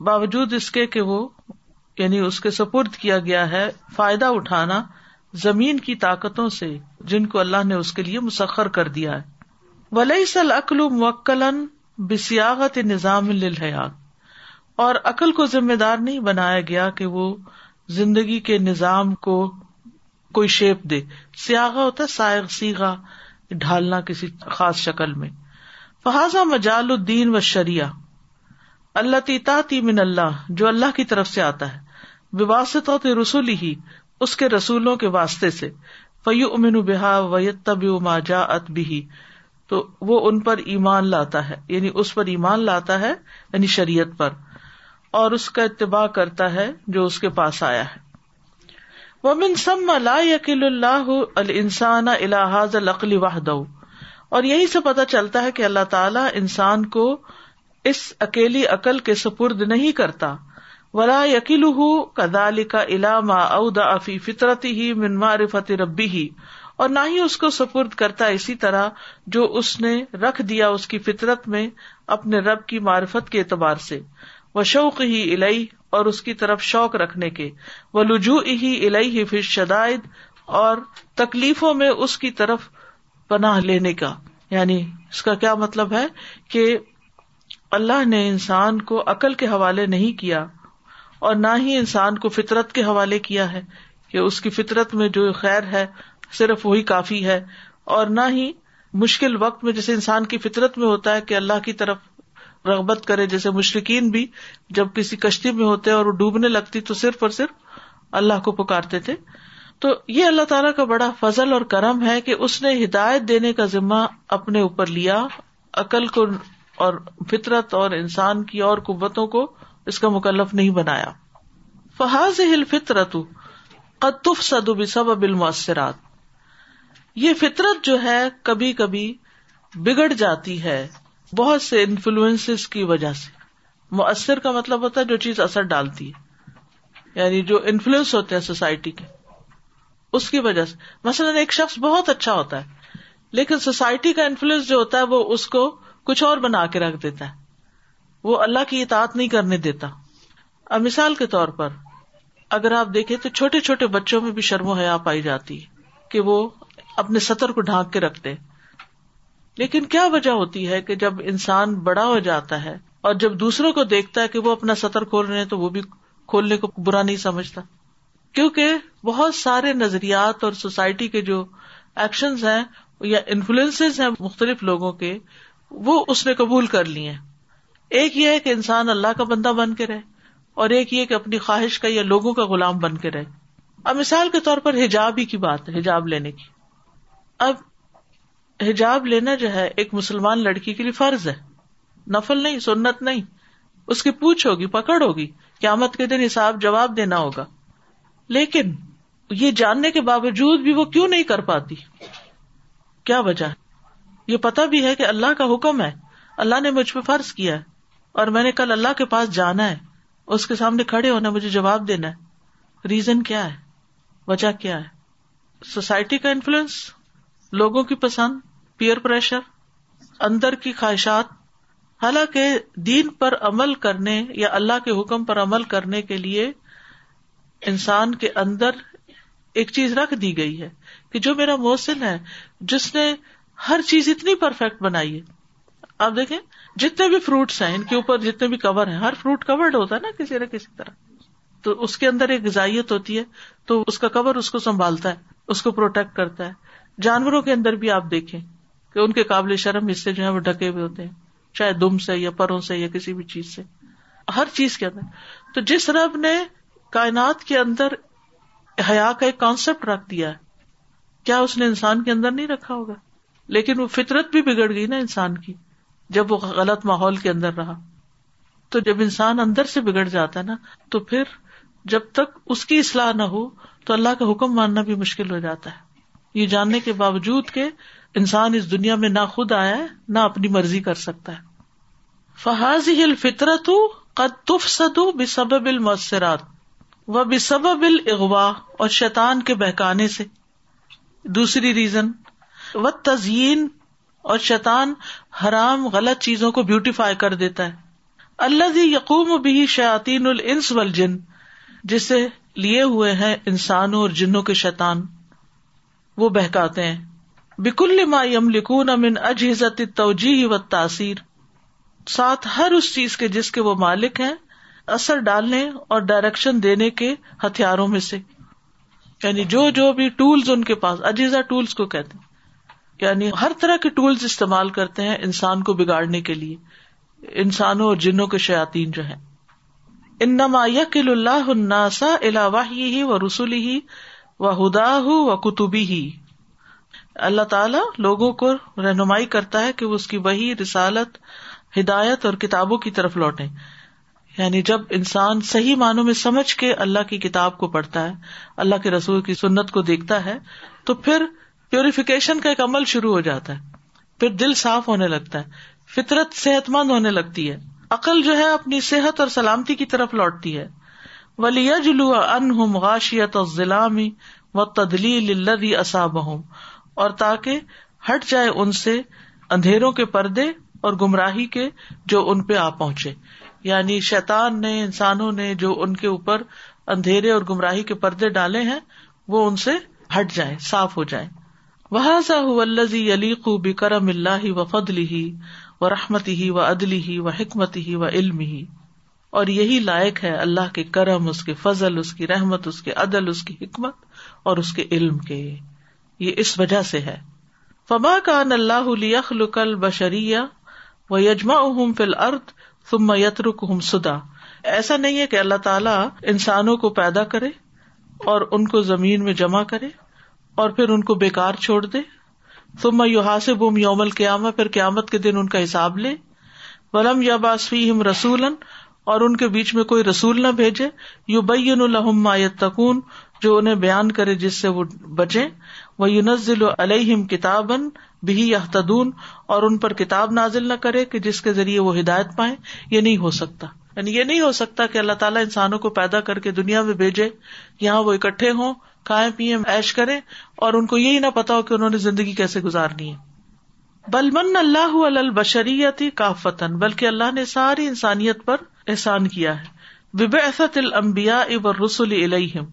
باوجود اس کے کہ وہ یعنی اس کے سپرد کیا گیا ہے فائدہ اٹھانا زمین کی طاقتوں سے جن کو اللہ نے اس کے لیے مسخر کر دیا ہے ولی سل عقل موکلن بسیاغت نظام الحیات اور عقل کو ذمہ دار نہیں بنایا گیا کہ وہ زندگی کے نظام کو کوئی شیپ دے ہے سائغ سیگا ڈھالنا کسی خاص شکل میں فہذا مجال الدین و شریعہ اللہ تیتا من اللہ جو اللہ کی طرف سے آتا ہے وباثت ہوتے رسول ہی اس کے رسولوں کے واسطے سے فیو امین بحا و تب ما جا ات بھی تو وہ ان پر ایمان لاتا ہے یعنی اس پر ایمان لاتا ہے یعنی شریعت پر اور اس کا اتباع کرتا ہے جو اس کے پاس آیا ہے سم یقل اللہ الحاظ العقل واہد اور یہی سے پتہ چلتا ہے کہ اللہ تعالی انسان کو اس اکیلی عقل کے سپرد نہیں کرتا ولا یقیل کدال کا علاما افی فطرت ہی منمار فتح ربی ہی اور نہ ہی اس کو سپرد کرتا اسی طرح جو اس نے رکھ دیا اس کی فطرت میں اپنے رب کی معرفت کے اعتبار سے وہ شوق ہی الہی اور اس کی طرف شوق رکھنے کے وہ لجو ہی الہی ہی پھر شدائد اور تکلیفوں میں اس کی طرف پناہ لینے کا یعنی اس کا کیا مطلب ہے کہ اللہ نے انسان کو عقل کے حوالے نہیں کیا اور نہ ہی انسان کو فطرت کے حوالے کیا ہے کہ اس کی فطرت میں جو خیر ہے صرف وہی کافی ہے اور نہ ہی مشکل وقت میں جیسے انسان کی فطرت میں ہوتا ہے کہ اللہ کی طرف رغبت کرے جیسے مشرقین بھی جب کسی کشتی میں ہوتے اور وہ ڈوبنے لگتی تو صرف اور صرف اللہ کو پکارتے تھے تو یہ اللہ تعالیٰ کا بڑا فضل اور کرم ہے کہ اس نے ہدایت دینے کا ذمہ اپنے اوپر لیا عقل کو اور فطرت اور انسان کی اور قوتوں کو اس کا مکلف نہیں بنایا فحاظ ہل فطرت قطف صدی سب اب یہ فطرت جو ہے کبھی کبھی بگڑ جاتی ہے بہت سے انفلوئنس کی وجہ سے مؤثر کا مطلب ہوتا ہے جو چیز اثر ڈالتی ہے یعنی جو انفلوئنس ہوتے ہیں سوسائٹی کے اس کی وجہ سے مثلاً ایک شخص بہت اچھا ہوتا ہے لیکن سوسائٹی کا انفلوئنس جو ہوتا ہے وہ اس کو کچھ اور بنا کے رکھ دیتا ہے وہ اللہ کی اطاعت نہیں کرنے دیتا اب مثال کے طور پر اگر آپ دیکھیں تو چھوٹے چھوٹے بچوں میں بھی شرم و حیا پائی جاتی کہ وہ اپنے سطر کو ڈھانک کے رکھتے لیکن کیا وجہ ہوتی ہے کہ جب انسان بڑا ہو جاتا ہے اور جب دوسروں کو دیکھتا ہے کہ وہ اپنا سطر کھول رہے ہیں تو وہ بھی کھولنے کو برا نہیں سمجھتا کیونکہ بہت سارے نظریات اور سوسائٹی کے جو ایکشنز ہیں یا انفلوئنس ہیں مختلف لوگوں کے وہ اس نے قبول کر لیے ایک یہ ہے کہ انسان اللہ کا بندہ بن کے رہے اور ایک یہ کہ اپنی خواہش کا یا لوگوں کا غلام بن کے رہے اب مثال کے طور پر حجاب ہی کی بات ہے حجاب لینے کی اب حجاب لینا جو ہے ایک مسلمان لڑکی کے لیے فرض ہے نفل نہیں سنت نہیں اس کی پوچھ ہوگی پکڑ ہوگی قیامت کے دن حساب جواب دینا ہوگا لیکن یہ جاننے کے باوجود بھی وہ کیوں نہیں کر پاتی کیا وجہ ہے یہ پتا بھی ہے کہ اللہ کا حکم ہے اللہ نے مجھ پہ فرض کیا ہے اور میں نے کل اللہ کے پاس جانا ہے اس کے سامنے کھڑے ہونا مجھے جواب دینا ہے ریزن کیا ہے وجہ کیا ہے سوسائٹی کا انفلوئنس لوگوں کی پسند پیئر پریشر اندر کی خواہشات حالانکہ دین پر عمل کرنے یا اللہ کے حکم پر عمل کرنے کے لیے انسان کے اندر ایک چیز رکھ دی گئی ہے کہ جو میرا محسن ہے جس نے ہر چیز اتنی پرفیکٹ بنائی ہے آپ دیکھیں جتنے بھی فروٹس ہیں ان کے اوپر جتنے بھی کور ہیں ہر فروٹ کورڈ ہوتا ہے نا کسی نہ کسی طرح تو اس کے اندر ایک غذائیت ہوتی ہے تو اس کا کور اس کو سنبھالتا ہے اس کو پروٹیکٹ کرتا ہے جانوروں کے اندر بھی آپ دیکھیں کہ ان کے قابل شرم حصے جو ہے وہ ڈھکے ہوئے ہوتے ہیں چاہے دم سے یا پروں سے یا کسی بھی چیز سے ہر چیز کے اندر تو جس رب نے کائنات کے اندر حیا کا ایک کانسیپٹ رکھ دیا ہے کیا اس نے انسان کے اندر نہیں رکھا ہوگا لیکن وہ فطرت بھی بگڑ گئی نا انسان کی جب وہ غلط ماحول کے اندر رہا تو جب انسان اندر سے بگڑ جاتا ہے نا تو پھر جب تک اس کی اصلاح نہ ہو تو اللہ کا حکم ماننا بھی مشکل ہو جاتا ہے یہ جاننے کے باوجود کے انسان اس دنیا میں نہ خود آیا ہے نہ اپنی مرضی کر سکتا ہے ہل فطرت قد بے سبب المؤثرات و بے الاغوا اغوا اور شیطان کے بہکانے سے دوسری ریزن و تزئین اور شیطان حرام غلط چیزوں کو بیوٹیفائی کر دیتا ہے اللہ زی یقوم بھی شاطین الس والجن جسے لیے ہوئے ہیں انسانوں اور جنوں کے شیطان وہ بہکاتے ہیں بیکل لما ام ان اجزت و تاثیر ساتھ ہر اس چیز کے جس کے وہ مالک ہیں اثر ڈالنے اور ڈائریکشن دینے کے ہتھیاروں میں سے یعنی جو جو بھی ٹولس ان کے پاس اجیزا ٹولس کو کہتے ہیں یعنی ہر طرح کے ٹولس استعمال کرتے ہیں انسان کو بگاڑنے کے لیے انسانوں اور جنوں کے شیاتین جو ہیں الناسا اناسا ہی و رسول ہی و ہدا و کتبی ہی اللہ تعالیٰ لوگوں کو رہنمائی کرتا ہے کہ وہ اس کی وہی رسالت ہدایت اور کتابوں کی طرف لوٹے یعنی جب انسان صحیح معنوں میں سمجھ کے اللہ کی کتاب کو پڑھتا ہے اللہ کے رسول کی سنت کو دیکھتا ہے تو پھر پیوریفیکیشن کا ایک عمل شروع ہو جاتا ہے پھر دل صاف ہونے لگتا ہے فطرت صحت مند ہونے لگتی ہے عقل جو ہے اپنی صحت اور سلامتی کی طرف لوٹتی ہے ولی جلو اصاب ہوں اور تاکہ ہٹ جائے ان سے اندھیروں کے پردے اور گمراہی کے جو ان پہ آ پہنچے یعنی شیتان نے انسانوں نے جو ان کے اوپر اندھیرے اور گمراہی کے پردے ڈالے ہیں وہ ان سے ہٹ جائیں صاف ہو جائیں و حضا اللہ علی بے کرم اللہ و ہی و رحمتی ہی و عدلی ہی و حکمت ہی و علم ہی اور یہی لائق ہے اللہ کے کرم اس کے فضل اس کی رحمت اس کے عدل اس کی حکمت اور اس کے کے علم یہ اس وجہ سے ہے فبا کان اللہ بشری و یجماحم فل ارد رکم سدا ایسا نہیں ہے کہ اللہ تعالیٰ انسانوں کو پیدا کرے اور ان کو زمین میں جمع کرے اور پھر ان کو بیکار چھوڑ دے تو یوحاس بوم یومل قیام پھر قیامت کے دن ان کا حساب لے ولم یا باسفی ہم رسول اور ان کے بیچ میں کوئی رسول نہ بھیجے یو بین الحم تکون جو انہیں بیان کرے جس سے وہ بچے وہ یونزل کتاب کتابن یا تدون اور ان پر کتاب نازل نہ کرے کہ جس کے ذریعے وہ ہدایت پائے یہ نہیں ہو سکتا یعنی یہ نہیں ہو سکتا کہ اللہ تعالیٰ انسانوں کو پیدا کر کے دنیا میں بھیجے یہاں وہ اکٹھے ہوں کھائے پیے عیش کرے اور ان کو یہی نہ پتا ہو کہ انہوں نے زندگی کیسے گزارنی ہے بل من اللہ البشریت بشریتی کا فتن بلکہ اللہ نے ساری انسانیت پر احسان کیا ہے بحثیا اب رسول الم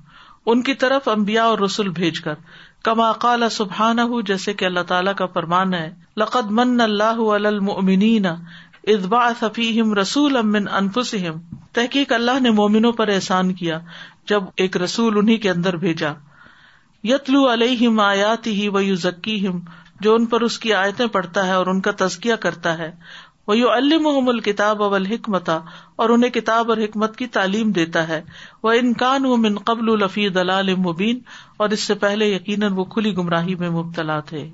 ان کی طرف امبیا اور رسول بھیج کر کما سبحان ہوں جیسے کہ اللہ تعالیٰ کا فرمان ہے لقد من اللہ المنین اذ بعث فیہم رسولا من رسول امن تحقیق اللہ نے مومنوں پر احسان کیا جب ایک رسول انہیں کے اندر بھیجا یتلو علیہم آیاتی وکی ہم جو ان پر اس کی آیتیں پڑھتا ہے اور ان کا تزکیہ کرتا ہے وہ یو الکتاب اول حکمتا اور انہیں کتاب اور حکمت کی تعلیم دیتا ہے وہ انکان قبل الفی دلال مبین اور اس سے پہلے یقیناً وہ کھلی گمراہی میں مبتلا تھے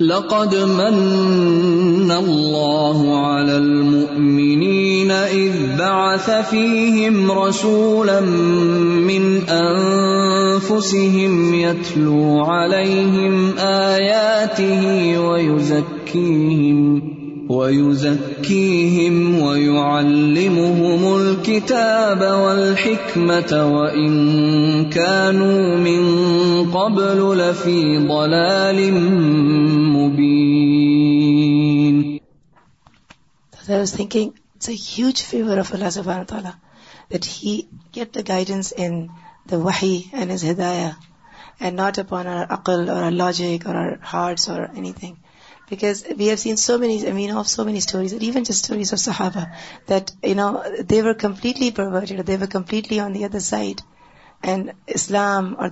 لقد من الله على المؤمنين إذ بعث فيهم رسولا من أنفسهم يتلو عليهم آياته ويزكيهم وَيُزَكِّيهِمْ وَيُعَلِّمُهُمُ الْكِتَابَ وَالْحِكْمَةَ وَإِن كَانُوا مِن قَبْلُ لَفِي ضَلَالٍ مُبِينٍ I was thinking, it's a huge favor of Allah subhanahu wa ta'ala that He get the guidance in the wahi and His hidayah and not upon our aql or our logic or our hearts or anything. Side and اسلام اور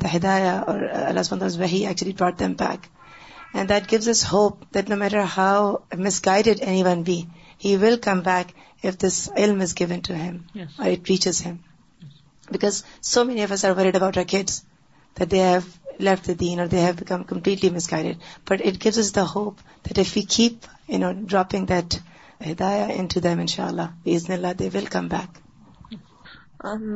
welcome back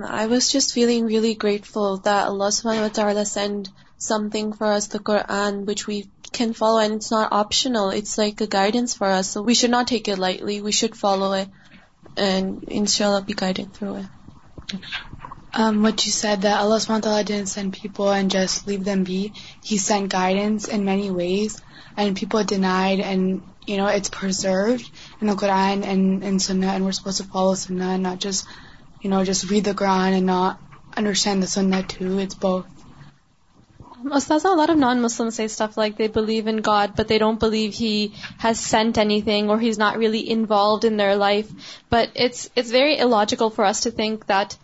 I was just feeling really grateful وا send something forward but we can follow not optional guidance for we should not take like we should followed ان شاء اللہ guidance مچی said Allah وسمۃ Allah people he sent guidance many ways and people denied ویڈی قرآنسٹینڈ has sending اورجیکل first think that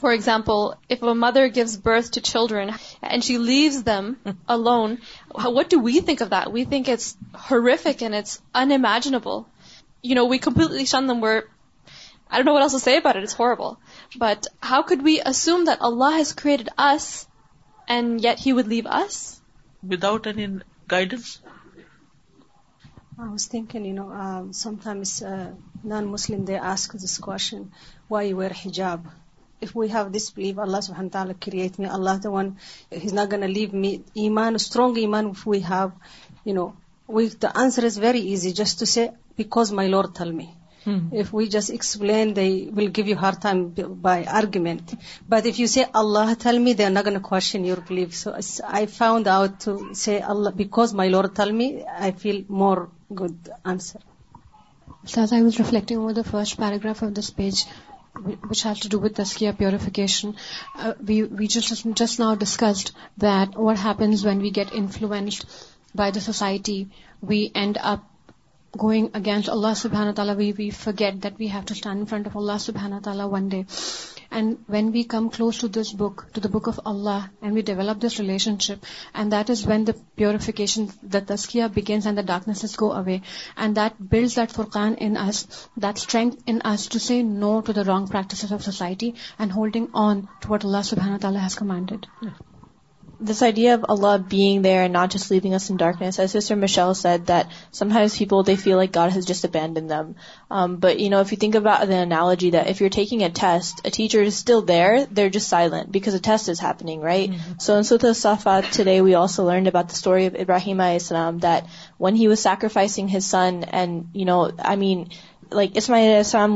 for example a mother gives birth to children and she leaves alone what do we think we thinks انجنبل you know Wade number but how could we assume that Allah has created us and no sometimes non Muslim they ask this question why you wear hijab if we have this believe Allah سب تعلق کرئے اللہ تنہ لیو ایمان strong ای مان view you know answer is very easy just to see because my lord تھلمی if we just explain the will give you ہار تھے argument but if you say Allah تعلمی then کو believe my lord تھلمی I feel more good answer which has to do with دسکیئر purification which just now discussed that what happens Wade we get influenced by the society we end up going against Allah سب تعالیٰ we we fat that we have to stand in front of Allah سب تعالیٰ one day and when we come close to this book to the book of Allah and we develop this relationship and that is when the purification the تسکیا begins and the darknesses go away and that builds that Furqan in us that strength in us to see no to the wrong practices of society and holding on to what Allah سبحانہ تعالیٰ has commanded this I ڈیئنگ there are knots ابالوجی that if you taking a ٹھیک ٹھیک is still there there is silent because a test is happening right so چلے we also learned about story of ابراہیم اے اسلام that one ہیفائسنگ his son and I mean ابراہیم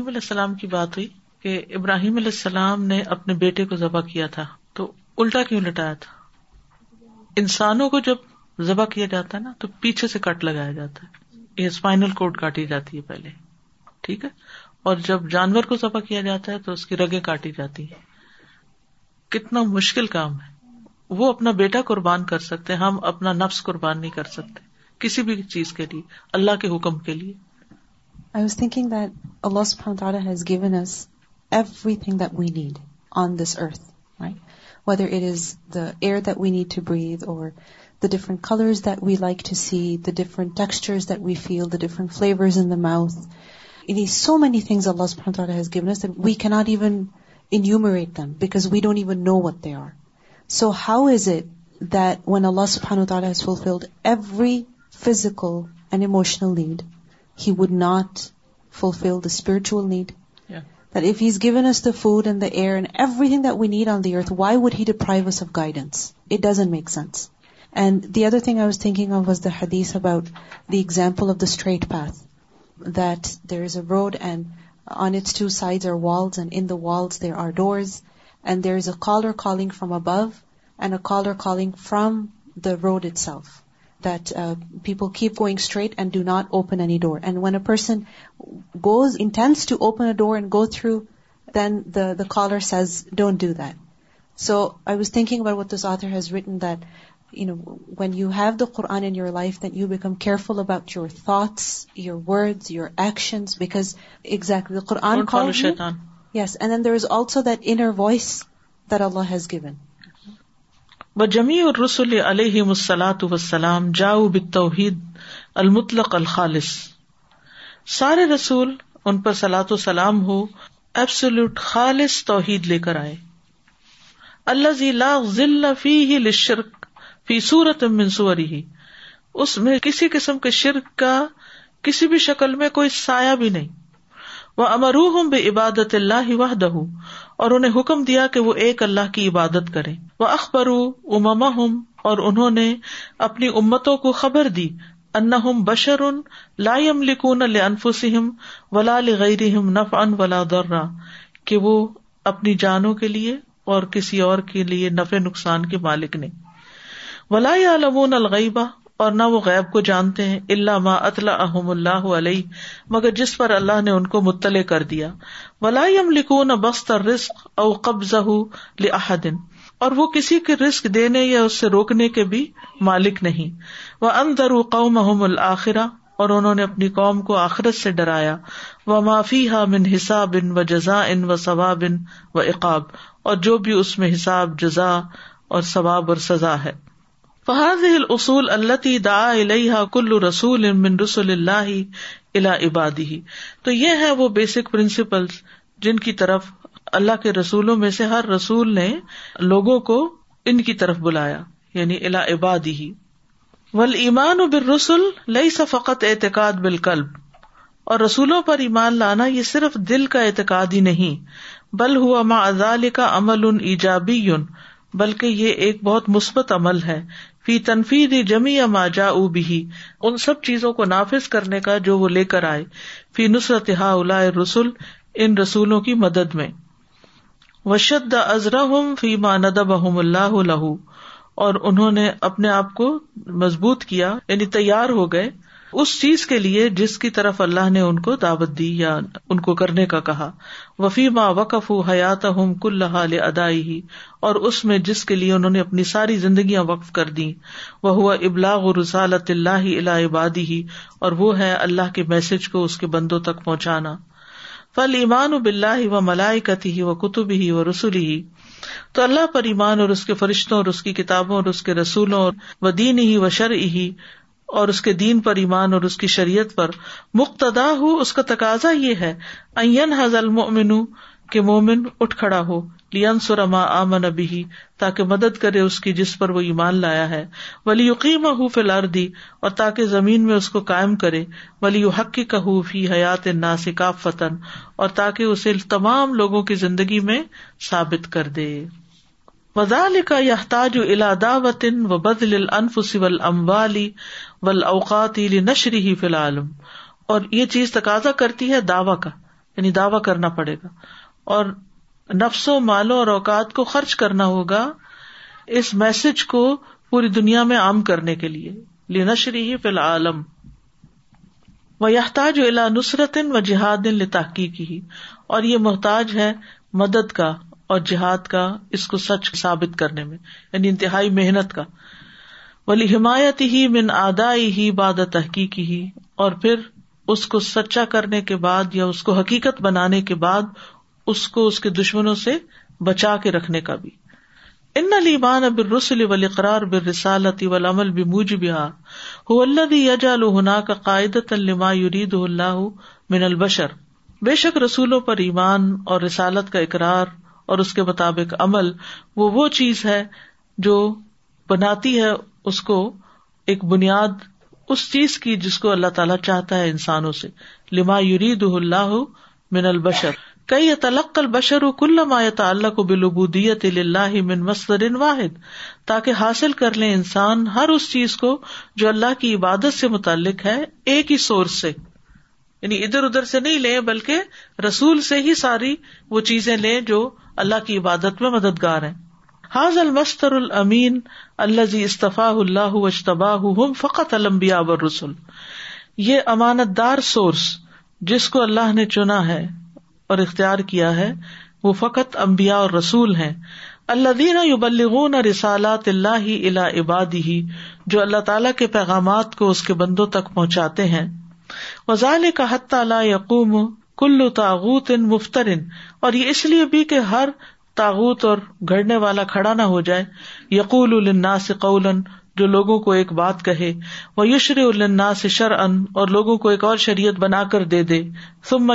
علیہ السلام کی بات ہوئی کہ ابراہیم علیہ السلام نے اپنے بیٹے کو ضبع کیا تھا تو الٹا کیوں لٹایا تھا انسانوں کو جب ذبح کیا جاتا ہے نا تو پیچھے سے کٹ لگایا جاتا ہے یہ اسپائنل کوڈ کاٹی جاتی ہے پہلے ٹھیک ہے اور جب جانور کو ذبح کیا جاتا ہے تو اس کی رگیں کاٹی جاتی ہیں کتنا مشکل کام ہے وہ اپنا بیٹا قربان کر سکتے ہم اپنا نفس قربان نہیں کر سکتے کسی بھی چیز کے لیے اللہ کے حکم کے لیے I was thinking that Allah سبحانہ تعالیٰ has given us everything that we need on this earth right whether it is the air that we need to breathe or the different colors that we like to see, the different textures that we feel, the different flavors in the mouth. It is so many things Allah subhanahu wa ta'ala has given us that we cannot even enumerate them because we don't even know what they are. So how is it that when Allah subhanahu wa ta'ala has fulfilled every physical and emotional need, He would not fulfill the spiritual need? Yeah. That if He's given us the food and the air and everything that we need on the earth, why would He deprive us of guidance? It doesn't make sense. And the other thing I was thinking of was the hadith about the example of the straight path, that there is a road and on its two sides are walls, and in the walls there are doors, and there is a caller calling from above and a caller calling from the road itself, that uh, people keep going straight and do not open any door. And when a person intends to open a door and go through, then the caller says, don't do that. So I was thinking about what this author has written, that when you have the Quran about علیہ سلاۃ وسلام جاؤ بتوحید المطلق الخالص سارے رسول ان پر سلاۃ و سلام ہو absolute خالص توحید لے کر آئے اللہ ضی لا ذل الفی ہی فی سوری منصوری اس میں کسی قسم کے شرک کا کسی بھی شکل میں کوئی سایہ بھی نہیں وہ امرو ہوں بے عبادت اللہ واہدہ اور انہیں حکم دیا کہ وہ ایک اللہ کی عبادت کرے وہ اخبر امما ہوں اور انہوں نے اپنی امتوں کو خبر دی ان بشر ان لائم لکون لم ولا لغیرہم نف ان ولادر کہ وہ اپنی جانوں کے لیے اور کسی اور کے لیے نفع نقصان کے مالک نہیں ولا یا الغ الغیبہ اور نہ وہ غیب کو جانتے ہیں اللہ ما اطلاع اللہ علیہ مگر جس پر اللہ نے ان کو مطلع کر دیا ولا ولاکون بخت رسق قبض لہدن اور وہ کسی کے رسک دینے یا اس سے روکنے کے بھی مالک نہیں وہ اندر و قوم احم الآخرہ اور اپنی قوم کو آخرت سے ڈرایا وہ معافی ہا بن حساب ان و جزا ان و ثواب ان و اقاب اور جو بھی اس میں حساب جزا اور ثواب اور سزا ہے فہاز اللہ دا الحا کل رسول رسول اللہ الا عبادی تو یہ ہے وہ بیسک پرنسپل جن کی طرف اللہ کے رسولوں میں سے ہر رسول نے لوگوں کو ان کی طرف بلایا یعنی الا عبادی ہی ول ایمان و بر رسول لئی سفقت اعتقاد بالقلب اور رسولوں پر ایمان لانا یہ صرف دل کا اعتقاد ہی نہیں بل ہوا ازال کا عمل ان ایجابی بلکہ یہ ایک بہت مثبت عمل ہے فی تنفی دی جمی یا ما جا بھی ان سب چیزوں کو نافذ کرنے کا جو وہ لے کر آئے فی نصرت ہا الا رسول ان رسولوں کی مدد میں وشد ازرا ہوں فی ماند بحم اللہ اللہ اور انہوں نے اپنے آپ کو مضبوط کیا یعنی تیار ہو گئے اس چیز کے لیے جس کی طرف اللہ نے ان کو دعوت دی یا ان کو کرنے کا کہا وفی ما وقف حیات کل ادائی ہی اور اس میں جس کے لیے انہوں نے اپنی ساری زندگیاں وقف کر دی وہ ہوا ابلاغ رسالت اللہ الا عبادی ہی اور وہ ہے اللہ کے میسج کو اس کے بندوں تک پہنچانا فل ایمان و ہی و ملائکتی ہی و کتب ہی و رسول ہی تو اللہ پر ایمان اور اس کے فرشتوں اور اس کی کتابوں اور اس کے رسولوں اور و دین ہی و شرح ہی اور اس کے دین پر ایمان اور اس کی شریعت پر مقتدا ہو اس کا تقاضا یہ ہے این حضل مومن مومن اٹھ کھڑا ہو لین سرما ابھی تاکہ مدد کرے اس کی جس پر وہ ایمان لایا ہے ولی یو ہو فلار دی اور تاکہ زمین میں اس کو قائم کرے ولی یو حق کا ہوف حیات نا سکاف فتن اور تاکہ اسے تمام لوگوں کی زندگی میں ثابت کر دے وزال کا یحتاج الاداوتن و بدل الفی و اوقات فی الحال تقاضا کرتی ہے دعوی کا یعنی دعوی کرنا پڑے گا اور نفسوں اوقات کو خرچ کرنا ہوگا اس میسج کو پوری دنیا میں عام کرنے کے لیے ہی فی العالم و الا نصرت و جہاد تحقیق ہی اور یہ محتاج ہے مدد کا اور جہاد کا اس کو سچ ثابت کرنے میں یعنی انتہائی محنت کا ولی حمایت ہی من آدائی ہی باد تحقیق ہی اور پھر اس کو سچا کرنے کے بعد یا اس کو حقیقت بنانے کے بعد اس کو اس کے دشمنوں سے بچا کے رکھنے کا بھی ان علیمان اب رسول و اقرار بر رسالت ولام بہا موج اللہ یجا لنا کا قائدت الما من البشر بے شک رسولوں پر ایمان اور رسالت کا اقرار اور اس کے مطابق عمل وہ وہ چیز ہے جو بناتی ہے اس کو ایک بنیاد اس چیز کی جس کو اللہ تعالیٰ چاہتا ہے انسانوں سے لما اللہ من البشر کئی تلق البشر کو دیت اللہ من واحد تاکہ حاصل کر لیں انسان ہر اس چیز کو جو اللہ کی عبادت سے متعلق ہے ایک ہی سورس سے یعنی ادھر ادھر سے نہیں لیں بلکہ رسول سے ہی ساری وہ چیزیں لیں جو اللہ کی عبادت میں مددگار ہیں حاض المستر الامین اللہ جی استفا اللہ اشتبا فقط المبیا و رسول یہ امانت دار سورس جس کو اللہ نے چنا ہے اور اختیار کیا ہے وہ فقط امبیا اور رسول ہیں اللہ دینا وغن اور اللہ الا عبادی جو اللہ تعالیٰ کے پیغامات کو اس کے بندوں تک پہنچاتے ہیں وزال کا یقوم کلو تاغت ان مفتر اور یہ اس لیے بھی کہ ہر تاغت اور گھڑنے والا کھڑا نہ ہو جائے یقول النا سے قل جو لوگوں کو ایک بات کہے وہ یشر النا سے شر ان اور لوگوں کو ایک اور شریعت بنا کر دے دے سم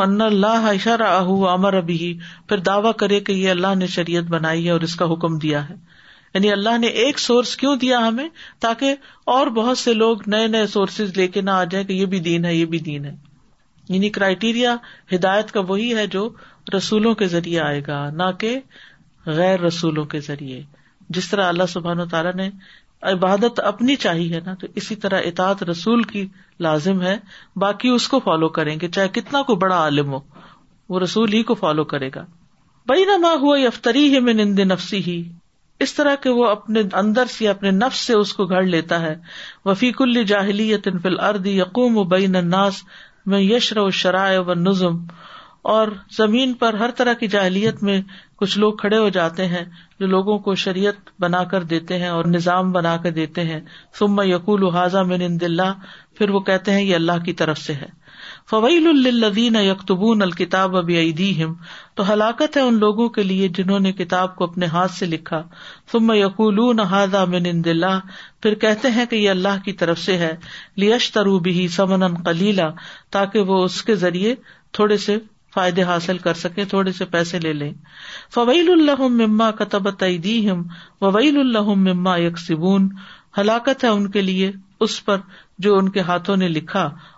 ان اللہ شر اہ امر ابھی پھر دعوی کرے کہ یہ اللہ نے شریعت بنائی ہے اور اس کا حکم دیا ہے یعنی اللہ نے ایک سورس کیوں دیا ہمیں تاکہ اور بہت سے لوگ نئے نئے سورسز لے کے نہ آ جائیں کہ یہ بھی دین ہے یہ بھی دین ہے یعنی کرائیٹیریا ہدایت کا وہی ہے جو رسولوں کے ذریعے آئے گا نہ کہ غیر رسولوں کے ذریعے جس طرح اللہ سبحان و تعالیٰ نے عبادت اپنی چاہی ہے نا تو اسی طرح اطاعت رسول کی لازم ہے باقی اس کو فالو کریں گے چاہے کتنا کو بڑا عالم ہو وہ رسول ہی کو فالو کرے گا نما ہوا افطری ہے میں نند نفسی ہی اس طرح کے وہ اپنے اندر سے اپنے نفس سے اس کو گھڑ لیتا ہے وفیق الجاہلی فل ارد یقوم و بین الناس میں یشر و شرائ و نظم اور زمین پر ہر طرح کی جاہلیت میں کچھ لوگ کھڑے ہو جاتے ہیں جو لوگوں کو شریعت بنا کر دیتے ہیں اور نظام بنا کر دیتے ہیں ثم یقول و حاضہ اند اللہ پھر وہ کہتے ہیں یہ اللہ کی طرف سے ہے فویل الدین یکتبون الکتاب اب ابھی تو ہلاکت ہے ان لوگوں کے لیے جنہوں نے کتاب کو اپنے ہاتھ سے لکھا یقول پھر کہتے ہیں کہ یہ اللہ کی طرف سے ہے لیش بھی سمن کلیلہ تاکہ وہ اس کے ذریعے تھوڑے سے فائدے حاصل کر سکیں تھوڑے سے پیسے لے لیں فویل اللہ مما کتبت عیدی وویل اللہ مما یک سبون ہلاکت ہے ان کے لیے اس پر جو ان کے ہاتھوں نے لکھا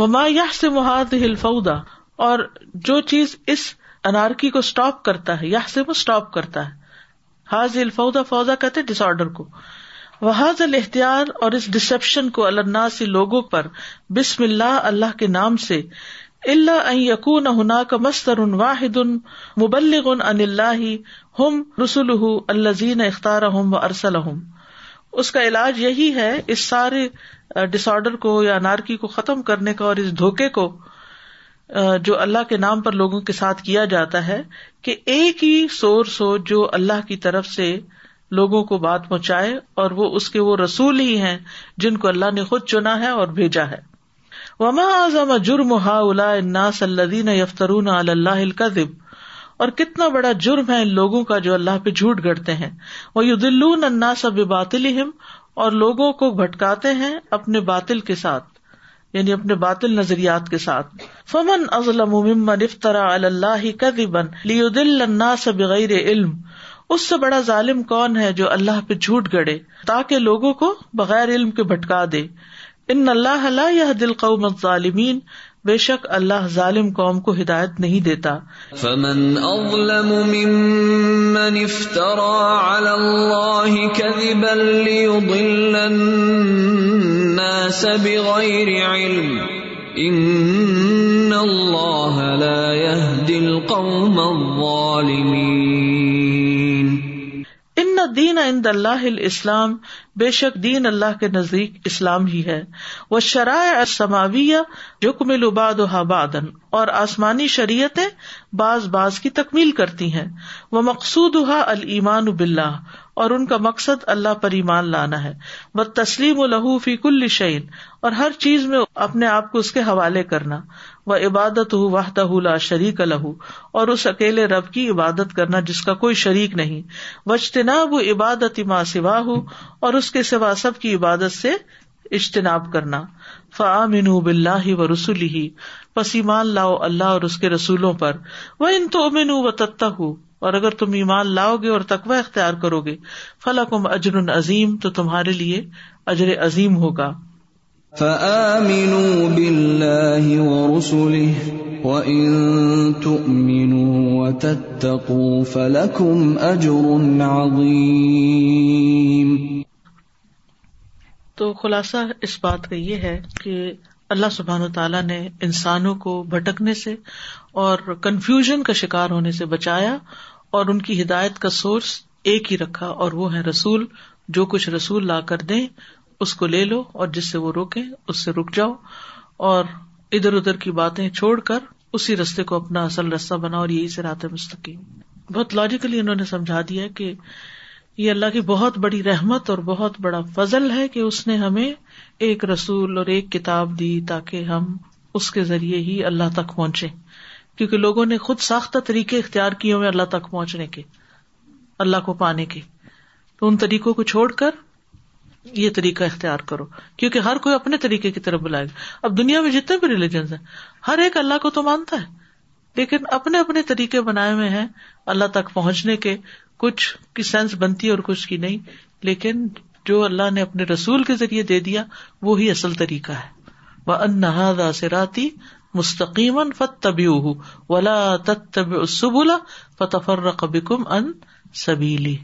وہ ماں یا ہلفا اور جو چیز اس انارکی کو اسٹاپ کرتا ہے آرڈر کو وہ حاض الار اور اس ڈسپشن کو الناسی لوگوں پر بسم اللہ اللہ کے نام سے اللہ یقون کا مستر واحد ان مبلغ اللہ ہم رسول اللہ زین اختار ہوں و ارسل ہوں اس کا علاج یہی ہے اس سارے ڈس آرڈر کو یا انارکی کو ختم کرنے کا اور اس دھوکے کو جو اللہ کے نام پر لوگوں کے ساتھ کیا جاتا ہے کہ ایک ہی سورس ہو جو اللہ کی طرف سے لوگوں کو بات پہنچائے اور وہ اس کے وہ رسول ہی ہیں جن کو اللہ نے خود چنا ہے اور بھیجا ہے وما اعظم جرم ہا الا انا صدین یفترون اللہ القب اور کتنا بڑا جرم ہے ان لوگوں کا جو اللہ پہ جھوٹ گڑتے ہیں وہ اناس الناس باطل اور لوگوں کو بھٹکاتے ہیں اپنے باطل کے ساتھ یعنی اپنے باطل نظریات کے ساتھ فمن ازلم افطرا اللہ کن لنا سے بغیر علم اس سے بڑا ظالم کون ہے جو اللہ پہ جھوٹ گڑے تاکہ لوگوں کو بغیر علم کے بھٹکا دے ان اللہ دل قومت ظالمین بے شک اللہ ظالم قوم کو ہدایت نہیں دیتا فمن اظلم ممن افترى على الله كذبا ليضل الناس بغير علم ان الله لا يهدي القوم الظالمين دین اللہ بے شک دین اللہ کے نزدیک اسلام ہی ہے وہ و بادن اور آسمانی شریعتیں بعض باز کی تکمیل کرتی ہیں وہ مقصود ابلا اور ان کا مقصد اللہ پر ایمان لانا ہے وہ تسلیم و لہو فی کل شعین اور ہر چیز میں اپنے آپ کو اس کے حوالے کرنا وہ عبادت ہُ لا شریک الح اور اس اکیلے رب کی عبادت کرنا جس کا کوئی شریک نہیں و اجتناب عبادت اما سواہ اور اس کے سوا سب کی عبادت سے اجتناب کرنا فع بلّہ و رسول ہی پسیمان لاؤ اللہ اور اس کے رسولوں پر وہ ان تو و بتا ہوں اور اگر تم ایمان لاؤ گے اور تقوی اختیار کرو گے فلاں اجر عظیم تو تمہارے لیے اجر عظیم ہوگا تو خلاصہ اس بات کا یہ ہے کہ اللہ سبحان تعالیٰ نے انسانوں کو بھٹکنے سے اور کنفیوژن کا شکار ہونے سے بچایا اور ان کی ہدایت کا سورس ایک ہی رکھا اور وہ ہے رسول جو کچھ رسول لا کر دیں اس کو لے لو اور جس سے وہ روکے اس سے رک جاؤ اور ادھر ادھر کی باتیں چھوڑ کر اسی رستے کو اپنا اصل رستہ بناؤ یہی سے رات مستقیم بہت لاجیکلی انہوں نے سمجھا دیا کہ یہ اللہ کی بہت بڑی رحمت اور بہت بڑا فضل ہے کہ اس نے ہمیں ایک رسول اور ایک کتاب دی تاکہ ہم اس کے ذریعے ہی اللہ تک پہنچے کیونکہ لوگوں نے خود ساختہ طریقے اختیار کیے ہوئے اللہ تک پہنچنے کے اللہ کو پانے کے تو ان طریقوں کو چھوڑ کر یہ طریقہ اختیار کرو کیونکہ ہر کوئی اپنے طریقے کی طرف بلائے گا اب دنیا میں جتنے بھی ہیں ہر ایک اللہ کو تو مانتا ہے لیکن اپنے اپنے طریقے بنائے ہوئے ہیں اللہ تک پہنچنے کے کچھ کی سینس بنتی ہے اور کچھ کی نہیں لیکن جو اللہ نے اپنے رسول کے ذریعے دے دیا وہی اصل طریقہ ہے وہ ان نہ مستقیم فت تبی ولا تب سبلا فتفر قبی کم سبیلی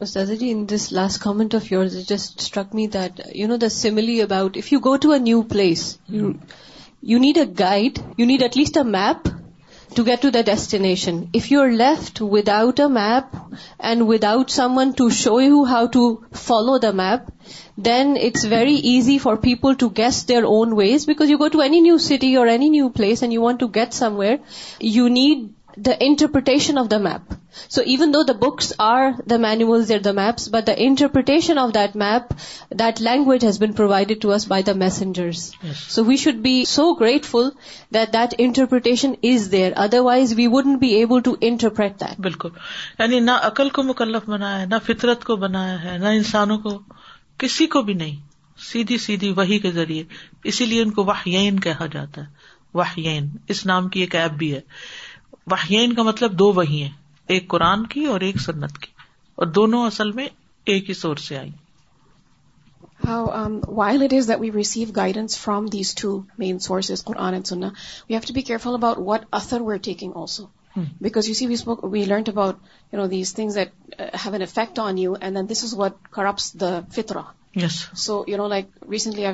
Ustadji, in this last comment of yours, it just struck me that, the simile about if you go to a new place, you need a guide, you need at least a map to get to the destination. If you're left without a map and without someone to show you how to follow the map, then it's very easy for people to guess their own ways, because you go to any new city or any new place and you want to get somewhere, you need the interpretation of the map so even though the books are the there the maps but the interpretation of that map that language has been provided to us by the messenger so we should be so grateful that that interpretation is there otherwise we would be able to interpret that بالکل یعنی نہ عقل کو مکلف بنایا نہ فطرت کو بنایا ہے نہ انسانوں کو کسی کو بھی نہیں سیدھی سیدھی وہی کے ذریعے اسی لیے ان کو واہ کہا جاتا ہے واہ اس نام کی ایک ایپ بھی ہے ان کا مطلب دو وہی ہیں ایک قرآن کی اور ایک سنت کی اور دونوں اصل میں ایک ہی سور سے آئی فترا so you know like recently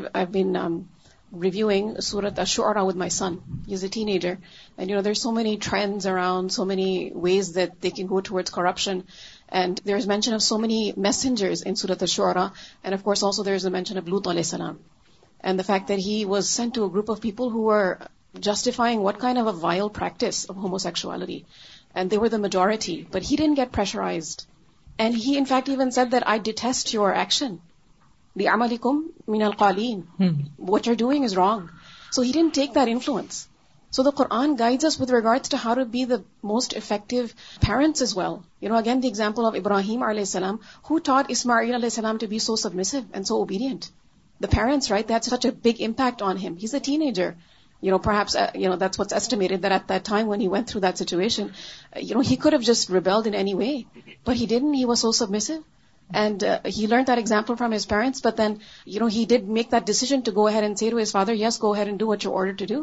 reviewing Surah Ash-Shu'ara with my son. He's a teenager. And there's so many trends around, so many ways that they can go towards corruption. And there's mention of so many messengers in Surah Ash-Shu'ara. And of course also there's the mention of Lut alayhi salam. And the fact that he was sent to a group of people who were justifying what kind of a vile practice of homosexuality. And they were the majority. But he didn't get pressurized. And he in fact even said that, I detest your action. عمن القالین what are doing is wrong so he take their influence so the Quran guides the most effective parents well you know again the example of Ibrahim علیہ السلام who turned to be so sub and so obedients eighteen ایجروپس and he learn that example from his parents but then you know he did make that decision to go here and serve his father yes go here and do what you order to do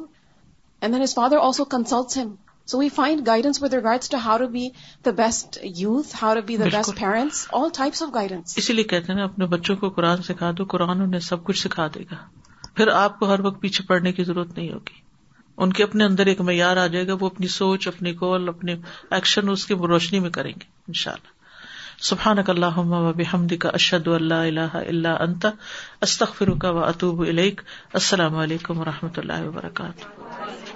and then his father also consults him so we find guidance with regards to how to be the best youth how to be the best parents all types of guidance اسی لیے کہتے ہیں اپنے بچوں کو قرآن سکھا دو قرآن انہیں سب کچھ سکھا دے گا پھر آپ کو ہر وقت پیچھے پڑنے کی ضرورت نہیں ہوگی ان کے اپنے اندر ایک معیار آ جائے گا وہ اپنی سوچ اپنی گول اپنے ایکشن اس کی روشنی میں کریں گے ان شاء اللہ سبحان اللہ و کا اشد اللہ اللہ اللہ انت استخر کا و اطوب ولیق السلام علیکم و رحمۃ اللہ وبرکاتہ